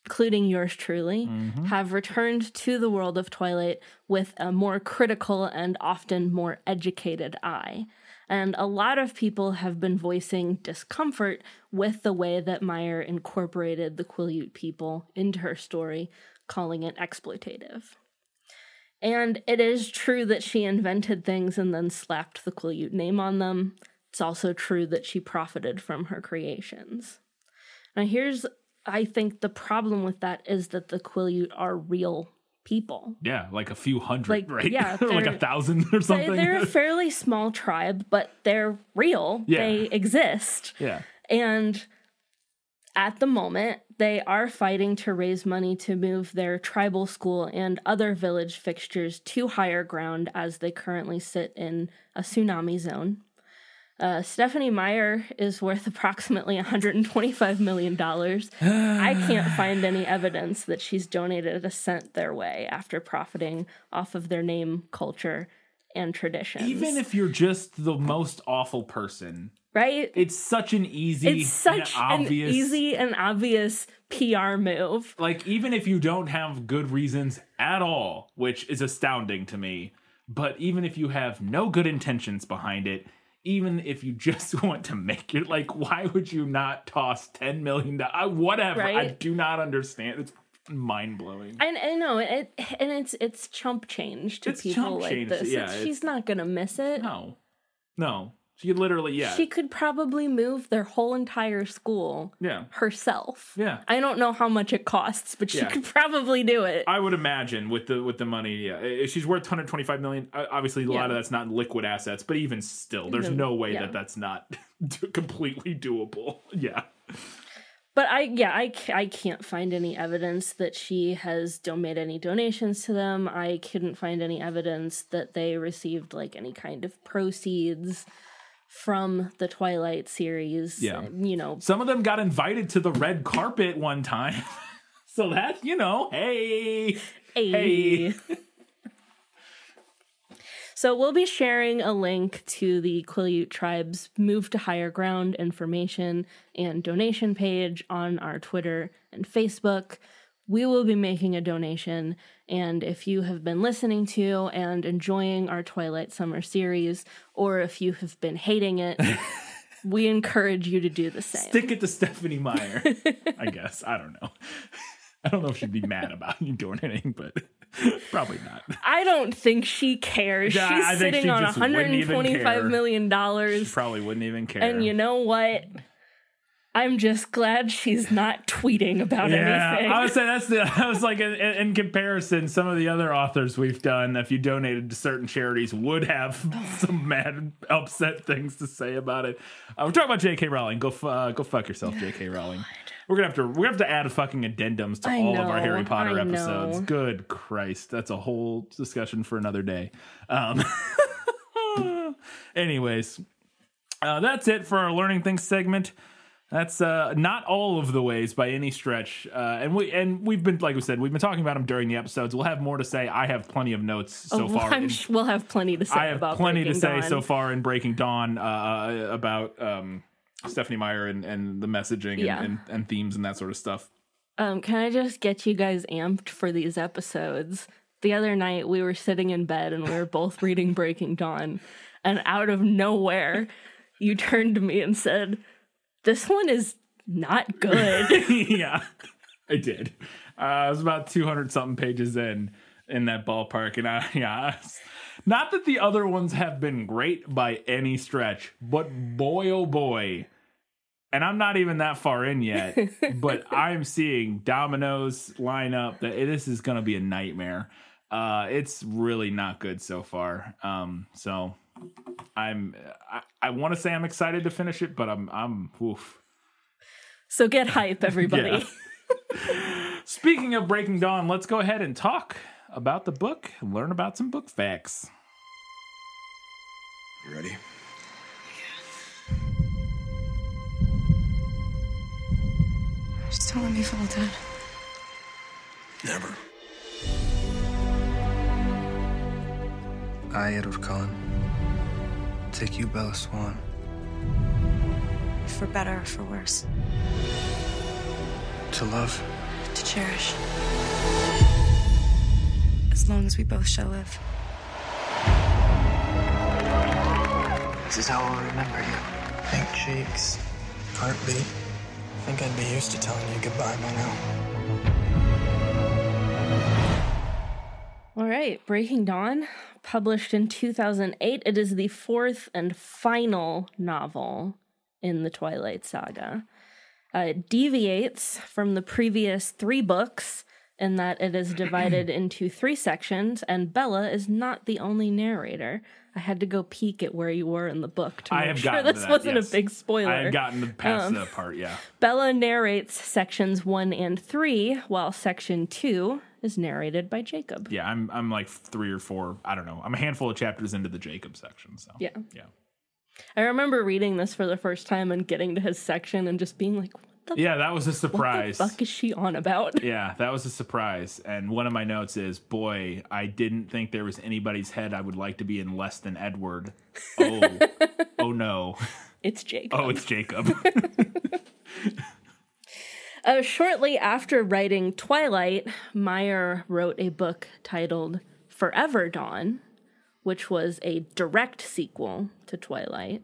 including yours truly, mm-hmm. have returned to the world of Twilight with a more critical and often more educated eye. And a lot of people have been voicing discomfort with the way that Meyer incorporated the Quileute people into her story, calling it exploitative. And it is true that she invented things and then slapped the Quileute name on them. It's also true that she profited from her creations. Now, here's, I think, the problem with that is that the Quileute are real people. Yeah, like a few hundred, Like, right? yeah, (laughs) like a thousand or They- something. They're a fairly small tribe, but they're real. Yeah. They exist. yeah, And at the moment, they are fighting to raise money to move their tribal school and other village fixtures to higher ground as they currently sit in a tsunami zone. Uh, Stephenie Meyer is worth (laughs) approximately $125 million. I can't (sighs) find any evidence that she's donated a cent their way after profiting off of their name, culture, and traditions. even if you're just the most awful person, right? it's such an easy, It's such and an obvious, easy and obvious PR move. like even if you don't have good reasons at all, which is astounding to me, but even if you have no good intentions behind it, even if you just (laughs) want to make it, like why would you not toss ten million dollars? Whatever, I do not understand. It's mind blowing. I, know it, and it's it's chump change to It's people like this. yeah, she's not gonna miss it. No, no, she literally, yeah, She could probably move their whole entire school yeah, herself. yeah. I don't know how much it costs, but she Yeah. could probably do it. I would imagine with the with the money, yeah, if she's worth 125 million. Obviously, a Yeah. lot of that's not liquid assets, but even still, there's no way yeah. that that's not (laughs) completely doable. (laughs) Yeah, But I, yeah, I, I can't find any evidence that she has do- made any donations to them. I couldn't find any evidence that they received like any kind of proceeds from the Twilight series. Yeah. You know, Some of them got invited to the red carpet one time. (laughs) so that, you know, hey. Hey. (laughs) so we'll be sharing a link to the Quileute tribe's move to higher ground information and donation page on our Twitter and Facebook. We will be making a donation, and if you have been listening to and enjoying our Twilight Summer series, or if you have been hating it, (laughs) we encourage you to do the same. Stick it to Stephenie Meyer. (laughs) I guess. I don't know. (laughs) I don't know if she'd be mad about you doing anything, but probably not. I don't think she cares. Yeah, She's think sitting she on just wouldn't even 125 care. million dollars. She probably wouldn't even care. And you know what? I'm just glad she's not tweeting about yeah, anything. I would say that's the. (laughs) I was like, in, in comparison, some of the other authors we've done, if you donated to certain charities, would have (laughs) some mad, upset things to say about it. Uh, we're talking about J.K. Rowling. Go, uh, go fuck yourself, J.K. Rowling. We're gonna have to. We're gonna have to add fucking addendums to I all of our Harry Potter I episodes. know. Good Christ, that's a whole discussion for another day. Um, (laughs) anyways, uh, that's it for our learning things segment. That's uh, not all of the ways by any stretch, uh, and we and we've been like we said we've been talking about them during the episodes. We'll have more to say. I have plenty of notes so Oh, far. In- we'll have plenty to say I have about plenty to say Dawn. so far in Breaking Dawn uh, about um, Stephenie Meyer and, and the messaging and, and, and themes and that sort of stuff. Um, can I just get you guys amped for these episodes? The other night we were sitting in bed and we were both reading Breaking Dawn, and out of nowhere, you turned to me and said, "This one is not good." (laughs) yeah, I did. Uh, I was about 200 something pages in in that ballpark, and I (laughs) yeah. Not that the other ones have been great by any stretch, but boy oh boy. And I'm not even that far in yet, (laughs) but I'm seeing dominoes line up that this is going to be a nightmare. Uh, it's really not good so far. Um, so I'm I, I want to say I'm excited to finish it, but I'm I'm oof. so get hype, (laughs) everybody. (laughs) Speaking of Breaking Dawn, let's go ahead and talk about the book and learn about some book facts. You ready? Just don't let me fall dead. Never. I, Edward Cullen, take you, Bella Swan, For better or for worse. to love. To cherish. As long as we both shall live. This is how I'll remember you. Pink cheeks, heartbeat. I think I'd be used to telling you goodbye by now. All right, Breaking Dawn, published in 2008. It is the fourth and final novel in the Twilight Saga. Uh, it deviates from the previous three books in that it is divided (clears throat) into three sections, and Bella is not the only narrator. I had to go peek at where you were in the book to make sure this that, wasn't yes. a big spoiler. I had gotten past Um, that part, yeah. Bella narrates sections one and three, while section two is narrated by Jacob. Yeah, I'm I'm like three or four, I don't know. I'm a handful of chapters into the Jacob section, so Yeah. yeah. I remember reading this for the first time and getting to his section and just being like, what the, Yeah, that was a what the surprise. fuck is she on about? (laughs) Yeah, that was a surprise. And one of my notes is, boy, I didn't think there was anybody's head I would like to be in less than Edward. Oh, (laughs) oh no. It's Jacob. Oh, it's Jacob. (laughs) Uh, shortly after writing Twilight, Meyer wrote a book titled Forever Dawn, which was a direct sequel to Twilight.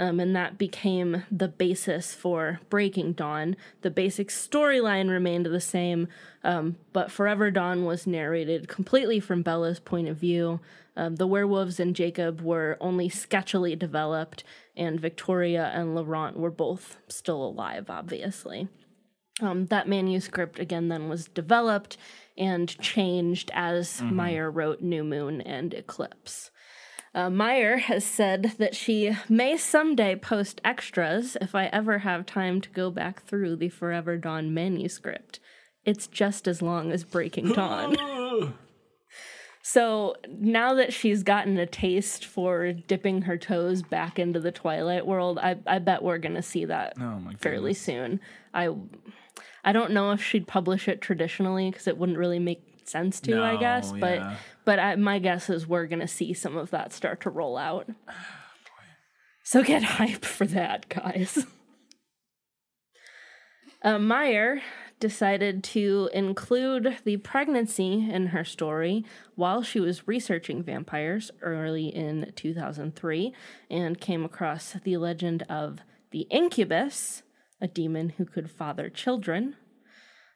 Um, and that became the basis for Breaking Dawn. The basic storyline remained the same, um, but Forever Dawn was narrated completely from Bella's point of view. Um, the werewolves and Jacob were only sketchily developed, and Victoria and Laurent were both still alive, obviously. Um, that manuscript again then was developed and changed as Meyer wrote New Moon and Eclipse. Uh, Meyer has said that she may someday post extras if I ever have time to go back through the Forever Dawn manuscript. It's just as long as Breaking (gasps) Dawn. so now that she's gotten a taste for dipping her toes back into the Twilight world, I, I bet we're going to see that Oh fairly soon. I I don't know if she'd publish it traditionally because it wouldn't really make sense to, I No, guess. But yeah. but I, my guess is we're gonna see some of that start to roll out. (sighs) So get hype for that, guys. Uh, Meyer decided to include the pregnancy in her story while she was researching vampires early in 2003 and came across the legend of the incubus, a demon who could father children.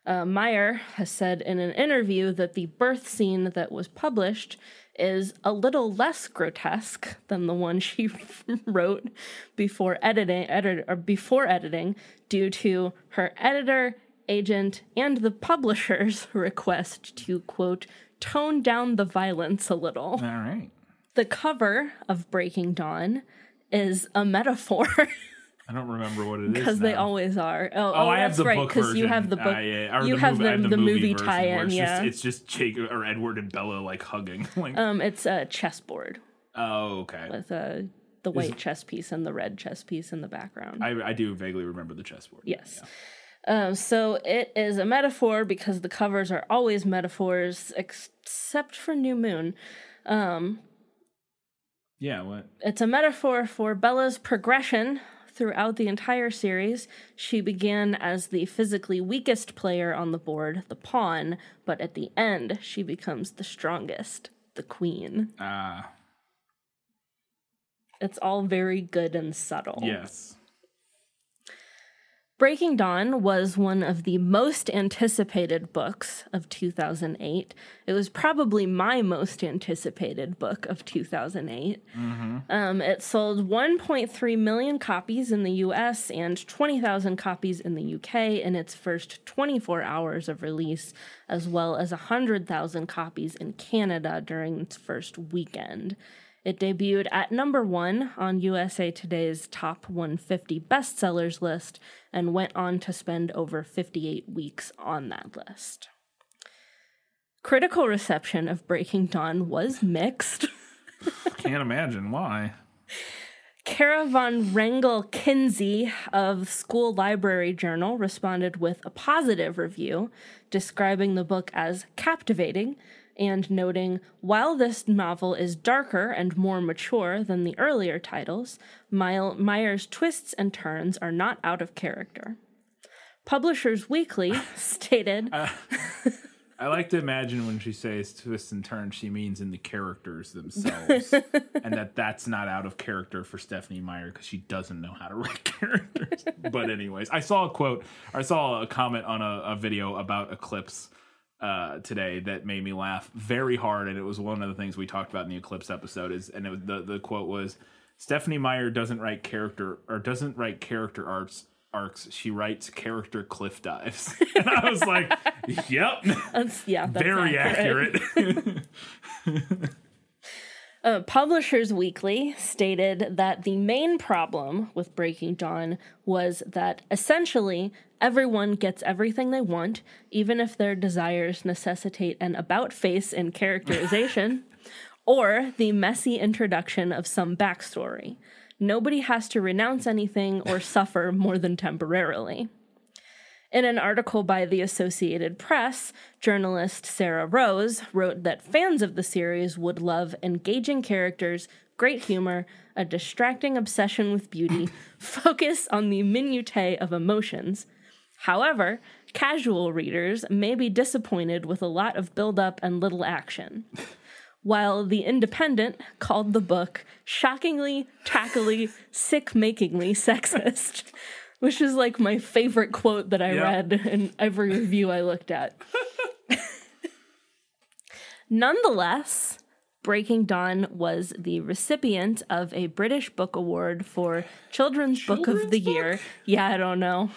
Uh, Meyer has said in an interview that the birth scene that was published is a little less grotesque than the one (laughs) she wrote before editing, edit, or before editing, due to her editor, agent, and the publisher's (laughs) request to quote tone down the violence a little. All right. The cover of Breaking Dawn is a metaphor. (laughs) I don't remember what it is. because they always are. Oh, Oh, oh I have that's the right. book Because you have the book. Uh, yeah, or you the have movie, I the, the movie version tie-in. It's Yeah. just, it's just Jake or Edward and Bella like hugging. (laughs) like, um, it's a chessboard oh, okay. with a the white chess piece and the red chess piece in the background. I, I do vaguely remember the chessboard. yes. Um, so it is a metaphor because the covers are always metaphors, except for New Moon. Um, Yeah. What? It's a metaphor for Bella's progression throughout the entire series. She began as the physically weakest player on the board, the pawn, but at the end, she becomes the strongest, the queen. Ah. It's all very good and subtle. yes. Breaking Dawn was one of the most anticipated books of 2008. It was probably my most anticipated book of 2008. Um, it sold 1.3 million copies in the US and 20,000 copies in the UK in its first 24 hours of release, as well as 100,000 copies in Canada during its first weekend. It debuted at number one on USA Today's top 150 bestsellers list and went on to spend over 58 weeks on that list. Critical reception of Breaking Dawn was mixed. (laughs) Can't imagine why. Kara von Rengel Kinsey of School Library Journal responded with a positive review, describing the book as captivating and noting while this novel is darker and more mature than the earlier titles, Meyer's twists and turns are not out of character. Publishers Weekly (laughs) stated uh, I like to imagine when she says twists and turns, she means in the characters themselves, (laughs) and that that's not out of character for Stephenie Meyer because she doesn't know how to write (laughs) characters. but anyways, I saw a quote, I saw a comment on a, a video about Eclipse uh, today that made me laugh very hard, and it was one of the things we talked about in the Eclipse episode. Is and it was, the the quote was Stephenie Meyer doesn't write character or doesn't write character arcs. Arcs. She writes character cliff dives, (laughs) and I was like, "Yep, That's, yeah, that's very accurate. (laughs) Uh, Publishers Weekly stated that the main problem with Breaking Dawn was that essentially everyone gets everything they want, even if their desires necessitate an about face in characterization (laughs) or the messy introduction of some backstory. Nobody has to renounce anything or (laughs) suffer more than temporarily. In an article by the Associated Press, journalist Sarah Rose wrote that fans of the series would love engaging characters, great humor, a distracting obsession with beauty, (laughs) focus on the minutiae of emotions. However, casual readers may be disappointed with a lot of build-up and little action. While The Independent called the book shockingly, tackily, sick makingly sexist, (laughs) which is like my favorite quote that I Yeah. read in every review I looked at. Nonetheless, Breaking Dawn was the recipient of a British Book Award for Children's Book of the Year. Yeah, I don't know.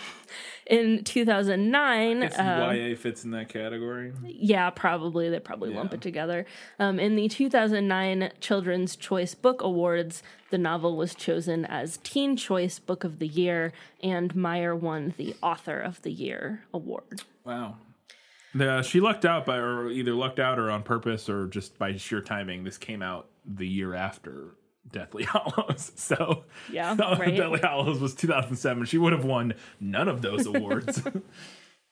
In 2009, Guess um, YA fits in that category. yeah, probably they probably lump it together. Um, in the 2009 Children's Choice Book Awards, the novel was chosen as Teen Choice Book of the Year, and Meyer won the Author of the Year award. Wow. The, she lucked out by, or either lucked out or on purpose or just by sheer timing. This came out the year after Deathly (laughs) Hallows. So, Yeah, (laughs) right. Deathly Hallows was 2007. She would have won none of those awards. (laughs)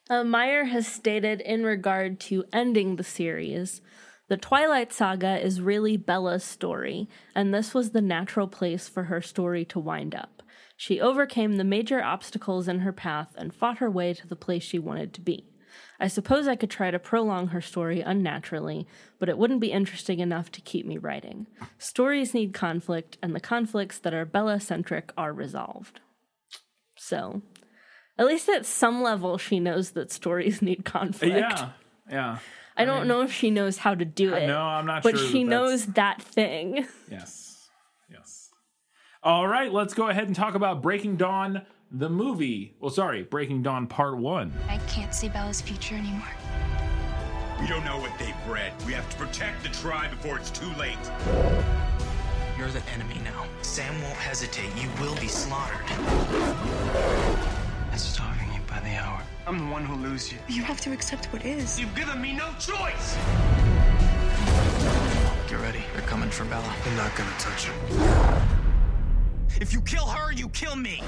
Uh, Meyer has stated in regard to ending the series, the Twilight Saga is really Bella's story, and this was the natural place for her story to wind up. She overcame the major obstacles in her path and fought her way to the place she wanted to be. I suppose I could try to prolong her story unnaturally, but it wouldn't be interesting enough to keep me writing. Stories need conflict, and the conflicts that are Bella centric are resolved. So, at least at some level, she knows that stories (laughs) need conflict. yeah. Yeah. I don't know if she knows how to do it. No, I'm not but sure. she that knows that thing. Yes. Yes. All right, let's go ahead and talk about Breaking Dawn, the movie. Well, sorry, Breaking Dawn Part 1. I can't see Bella's future anymore. We don't know what they've bred. We have to protect the tribe before it's too late. You're the enemy now. Sam won't hesitate. You will be slaughtered. I'm starving you by the hour. I'm the one who lose you. You have to accept what is. You've given me no choice! Get ready. They're coming for Bella. They're not gonna touch her. If you kill her, you kill me.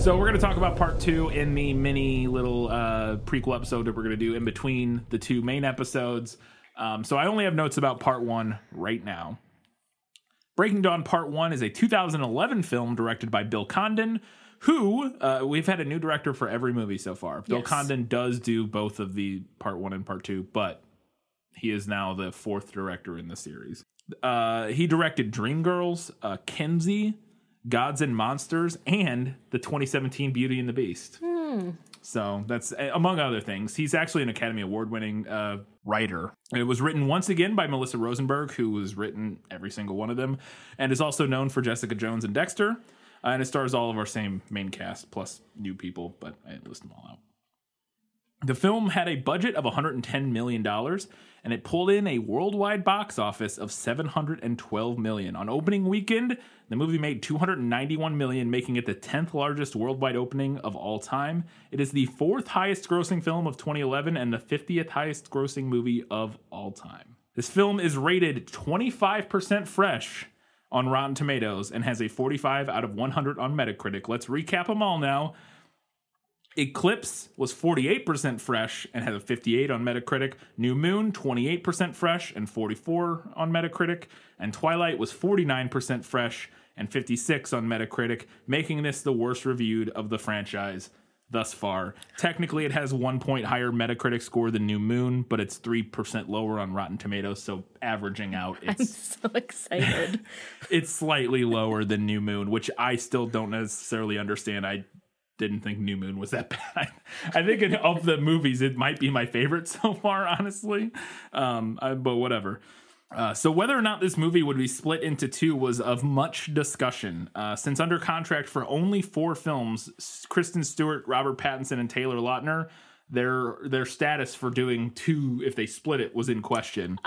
So we're going to talk about part two in the mini little uh, prequel episode that we're going to do in between the two main episodes. Um, so I only have notes about part one right now. Breaking Dawn Part One is a 2011 film directed by Bill Condon, who uh, we've had a new director for every movie so far. Bill Yes. Condon does do both of the Part One and Part Two, but he is now the fourth director in the series. Uh, he directed Dreamgirls, uh, Kinsey, Gods and Monsters, and the 2017 Beauty and the Beast. So that's among other things. He's actually an Academy Award winning uh, writer. It was written once again by Melissa Rosenberg, who has written every single one of them, and is also known for Jessica Jones and Dexter. Uh, and it stars all of our same main cast plus new people, but I list them all out. The film had a budget of $110 million, and it pulled in a worldwide box office of 712 million. On opening weekend, the movie made 291 million, making it the 10th largest worldwide opening of all time. It is the fourth highest grossing film of 2011 and the 50th highest grossing movie of all time. This film is rated 25% fresh on Rotten Tomatoes and has a 45 out of 100 on Metacritic. Let's recap them all now. Eclipse was 48% fresh and had a 58 on Metacritic. New Moon, 28% fresh and 44 on Metacritic. And Twilight was 49% fresh and 56 on Metacritic, making this the worst reviewed of the franchise thus far. Technically, it has one point higher Metacritic score than New Moon, but it's 3% lower on Rotten Tomatoes, so averaging out, (laughs) it's So excited. (laughs) it's slightly lower than New Moon, which I still don't necessarily understand. I didn't think New Moon was that (laughs) bad. I think in, of the movies, it might be my favorite (laughs) so far, honestly. Um, I, but whatever. Uh, so whether or not this movie would be split into two was of much discussion. Uh, since under contract for only four films, Kristen Stewart, Robert Pattinson, and Taylor Lautner, their their status for doing two, if they split it, was in question.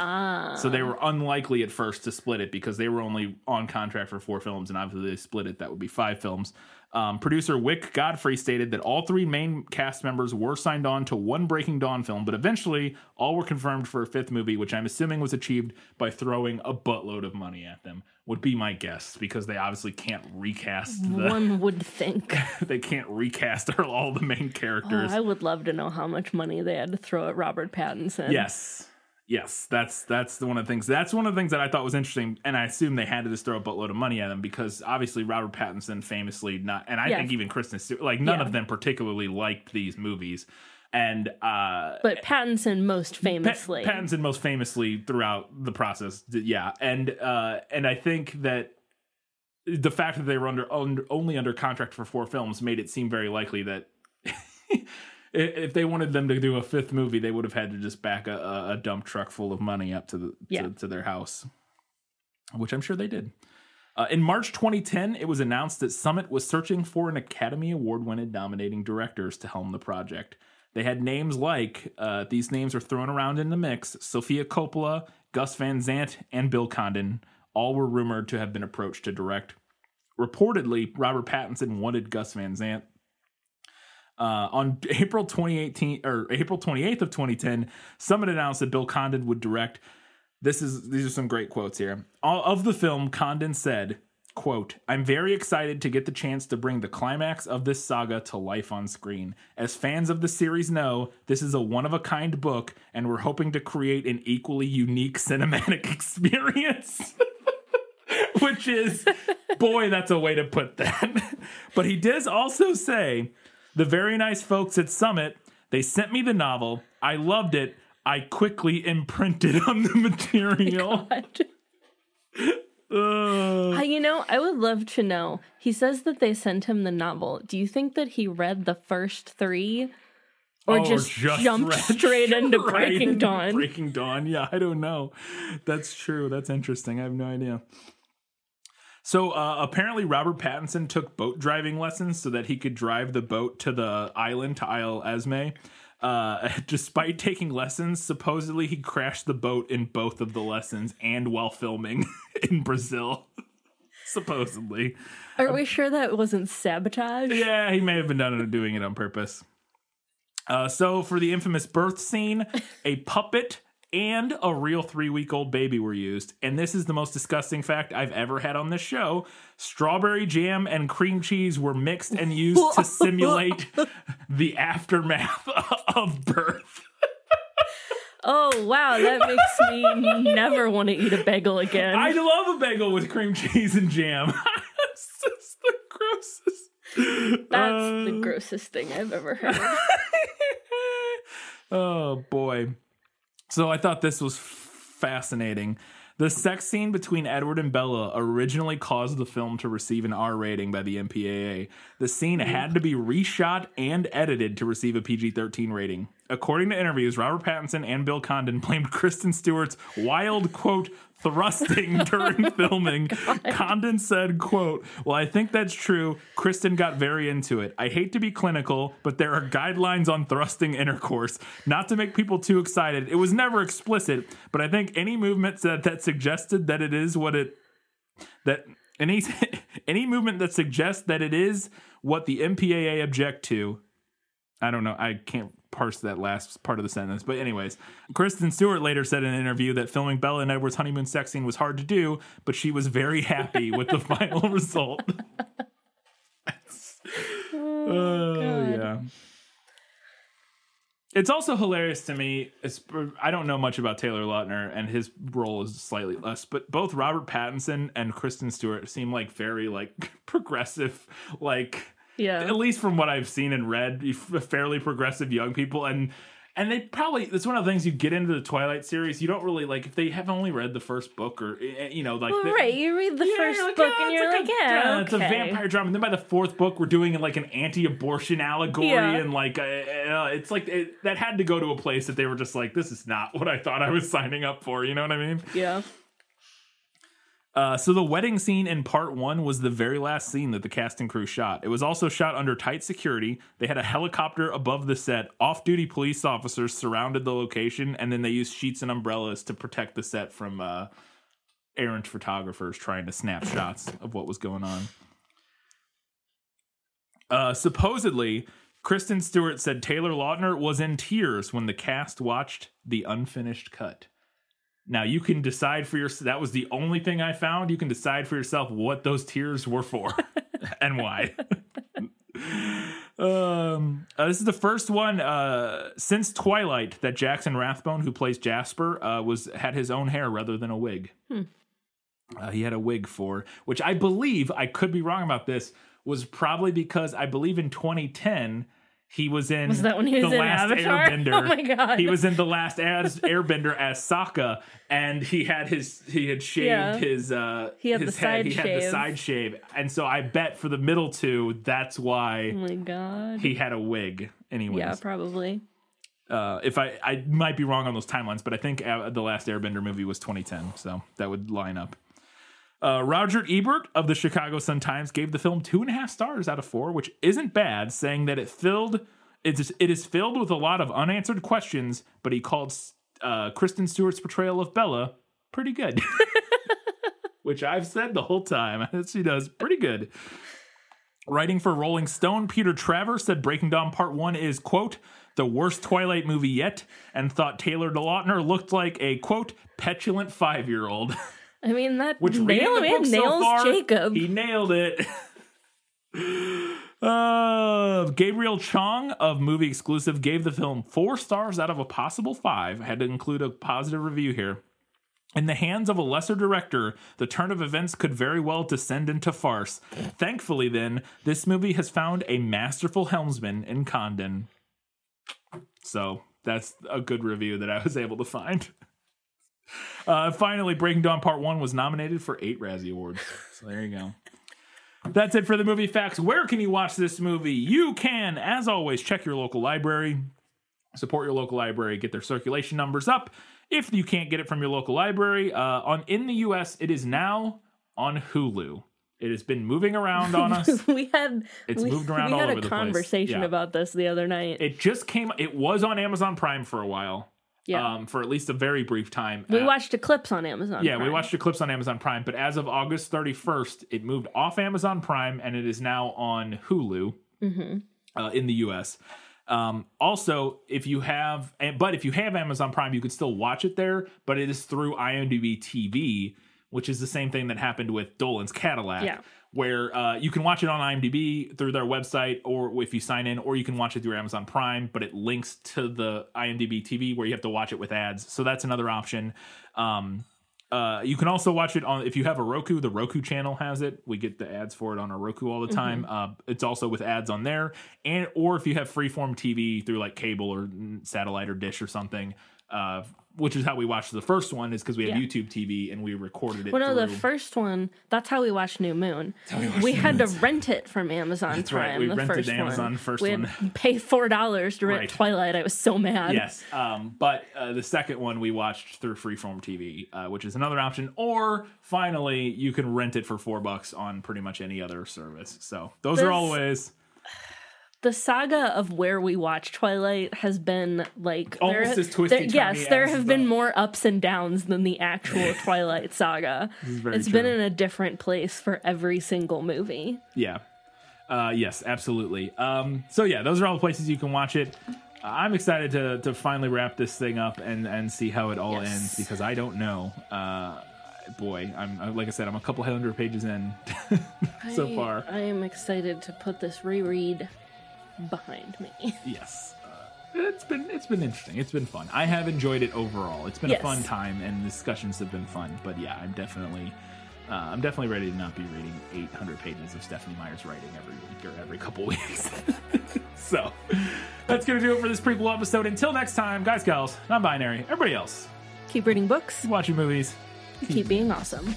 So they were unlikely at first to split it because they were only on contract for four films, and obviously they split it. That would be five films. Um, producer Wyck Godfrey stated that all three main cast members were signed on to one Breaking Dawn film, but eventually all were confirmed for a fifth movie, which I'm assuming was achieved by throwing a buttload of money at them. Would be my guess because they obviously can't recast the (laughs) One would think. (laughs) they can't recast all the main Oh, characters. I would love to know how much money they had to throw at Robert Pattinson. Yes. Yes, that's that's one of the things. That's one of the things that I thought was interesting, and I assume they had to just throw a buttload of money at them because obviously Robert Pattinson famously not, and I Yeah. think even Kristen Stewart, like none Yeah. of them particularly liked these movies, and uh, But Pattinson most famously. Pattinson most famously throughout the process, yeah, and uh, and I think that the fact that they were under, under only under contract for four films made it seem very likely that (laughs) if they wanted them to do a fifth movie, they would have had to just back a, a- dump truck full of money up to the Yeah. to, to their house, which I'm sure they did. Uh, in March 2010, it was announced that Summit was searching for an Academy Award winning nominating directors to helm the project. They had names like, uh, these names are thrown around in the mix Sofia Coppola, Gus Van Sant, and Bill Condon. All were rumored to have been approached to direct. Reportedly, Robert Pattinson wanted Gus Van Sant. Uh, on (laughs) April 2018 or April 28th of 2010, Summit announced that Bill Condon would direct this is these are some great quotes here. All of the film, Condon said, quote, I'm very excited to get the chance to bring the climax of this saga to life on screen. As fans of the series know, this is a one-of-a-kind book, and we're hoping to create an equally unique cinematic (laughs) experience. (laughs) Which is, boy, that's a way to put that. but he does also say, the very nice folks at Summit, they sent me the novel. I loved it. I quickly imprinted on the (laughs) material. (laughs) Ugh. I, you know, I would love to know. He says that they sent him the novel. Do you think that he read the first three, or Oh, just, jumped read (laughs) straight into right Breaking into Dawn? Breaking Dawn. Yeah, I don't know. That's true. That's interesting. I have no idea. So uh, apparently, Robert Pattinson took boat driving lessons so that he could drive the boat to the island to Isle Esme. Uh, (laughs) despite taking lessons, supposedly he crashed the boat in both of the lessons and while filming (laughs) in Brazil. (laughs) supposedly, Are we sure that wasn't sabotage? yeah, he may have been done doing it on purpose. Uh, so for the infamous birth scene, a puppet and a real three week old baby were used. And this is the most disgusting fact I've ever had on this show. Strawberry jam and cream cheese were mixed and used to (laughs) simulate the aftermath (laughs) of birth. Oh wow, that makes me never want to eat a bagel again. I love a bagel with cream cheese and jam. (laughs) it's just the grossest. That's Uh, the grossest thing I've ever heard. oh boy. So I thought this was fascinating. The sex scene between Edward and Bella originally caused the film to receive an R rating by the MPAA. The scene hmm. had to be reshot and edited to receive a PG 13 rating. According to interviews, Robert Pattinson and Bill Condon (laughs) blamed Kristen Stewart's wild, quote, thrusting (laughs) during oh filming. Condon said, quote, Well, I think that's true. Kristen got very into it. I hate to be clinical, but there are guidelines on thrusting intercourse. Not to make people too excited. It was never explicit, but I think any movement that, that suggested that it is what it that any (laughs) any movement that suggests that it is what the MPAA object to. I don't know. I can't parse that last part of the sentence. But anyways, Kristen Stewart later said in an interview that filming Bella and Edward's honeymoon sex scene was hard to do, but she was very happy with the (laughs) final result. (laughs) oh, oh yeah. It's also hilarious to me. I don't know much about Taylor Lautner, and his role is slightly less. But both Robert Pattinson and Kristen Stewart seem like very like (laughs) progressive, like Yeah. at least from what I've seen and read, fairly progressive young people, and and they probably it's one of the things you get into the Twilight series. You don't really like if they have only read the first book or eh, you know like Well, they- right, you read the yeah, first like, book "Yeah, and you're like, a- yeah, it's a vampire drama. And then by the fourth book, we're doing like an anti-abortion allegory, Yeah. and like uh, uh, it's like it, that had to go to a place that they were just like, this is not what I thought I was signing up for. You know what I mean? Yeah. Uh, so the wedding scene in part one was the very last scene that the cast and crew shot. It was also shot under tight security. They had a helicopter above the set. Off-duty police officers surrounded the location, and then they used sheets and umbrellas to protect the set from uh, errant photographers trying to snap shots of what was going on. Uh, supposedly, Kristen Stewart said Taylor Lautner was in tears when the cast watched the unfinished cut. Now you can decide for yourself. That was the only thing I found. You can decide for yourself what those tears were for (laughs) (laughs) and why. um, uh, this is the first one uh, since Twilight that Jackson Rathbone, who plays Jasper, uh, was had his own hair rather than a wig. Uh, he had a wig for, which I believe I could be wrong about this. Was probably because I believe in 2010 He was in Was that when he was the in last Avatar? (laughs) Airbender. Oh my God. He was in the last as Airbender as Sokka, and he had his he had shaved Yeah. his uh He had his the head. side he had the shave. side shave, and so I bet for the middle two, that's why Oh my god. he had a wig. Anyways, yeah, probably. uh, if I I might be wrong on those timelines, but I think uh, the last Airbender movie was 2010, so that would line up. Uh, Roger Ebert of the Chicago Sun Times gave the film two and a half stars out of four, which isn't bad, saying that it filled it is it is filled with a lot of unanswered questions, but he called uh, Kristen Stewart's portrayal of Bella pretty good, (laughs) which I've said the whole time. (laughs) she does pretty good. Writing for Rolling Stone, Peter Travers said Breaking Dawn Part 1 is, quote, the worst Twilight movie yet, and thought Taylor DeLautner looked like a, quote, petulant five year old. (laughs) I mean that Which nail, it so nails far, Jacob. He nailed it. (laughs) Uh, Gabriel Chong of Movie Exclusive gave the film four stars out of a possible five. I had to include a positive review here. In the hands of a lesser director, the turn of events could very well descend into farce. Thankfully, then, this movie has found a masterful helmsman in Condon. So that's a good review that I was able to find. (laughs) Uh, finally, Breaking Dawn Part 1 was nominated for eight Razzie Awards. So there you go. That's it for the movie facts. Where can you watch this movie? You can, as always, check your local library, support your local library, get their circulation numbers up. If you can't get it from your local library, uh, on in the U.S., it is now on Hulu. It has been moving around on us. (laughs) we had It's we, moved around we all had over a the place. conversation Yeah. about this the other night. It just came. It was on Amazon Prime for a while. Yeah. Um, for at least a very brief time. we Uh, watched Eclipse on Amazon. Yeah, we watched Eclipse on Amazon Prime, but as of August 31st, it moved off Amazon Prime and it is now on Hulu uh, in the US. Um, also, if you have, but if you have Amazon Prime, you could still watch it there, but it is through IMDb TV, which is the same thing that happened with Dolan's Cadillac. Yeah. Where uh, you can watch it on IMDb through their website, or if you sign in, or you can watch it through Amazon Prime, but it links to the IMDb TV where you have to watch it with ads. So that's another option. Um, uh, you can also watch it on if you have a Roku. The Roku channel has it. We get the ads for it on our Roku all the time. Uh, it's also with ads on there, and or if you have Freeform TV through like cable or satellite or dish or something, uh, which is how we watched the first one, is because we have Yeah. YouTube TV and we recorded it. Well, no, the first one. That's how we watched New Moon. We, had to rent it from Amazon That's right, Prime. we the rented first Amazon one. first we had one. pay four dollars to rent Right. Twilight. I was so mad. Yes, um, but uh, the second one we watched through Freeform TV, uh, which is another option. Or finally, you can rent it for four bucks on pretty much any other service. So those are all ways. The saga of where we watch Twilight has been like Almost there, as twisty there- Yes, there have been more ups and downs than the actual (laughs) Twilight saga. It's been in a different place for every single movie. Yeah. Uh, yes, absolutely. Um, so yeah, those are all the places you can watch it. Uh, I'm excited to to finally wrap this thing up and and see how it all Yes. ends because I don't know. Uh, boy, I'm like I said, I'm a couple hundred pages in (laughs) so I- far. I am excited to put this reread behind me. (laughs) Yes. Uh, it's been it's been interesting. It's been fun. I have enjoyed it overall. It's been Yes. a fun time, and the discussions have been fun. But yeah, I'm definitely uh, I'm definitely ready to not be reading 800 pages of Stephenie Meyer's writing every week or every couple (laughs) weeks. (laughs) so that's gonna do it for this prequel episode. Until next time, guys, gals, non-binary, everybody else, Keep reading books. watching movies. Keep being awesome.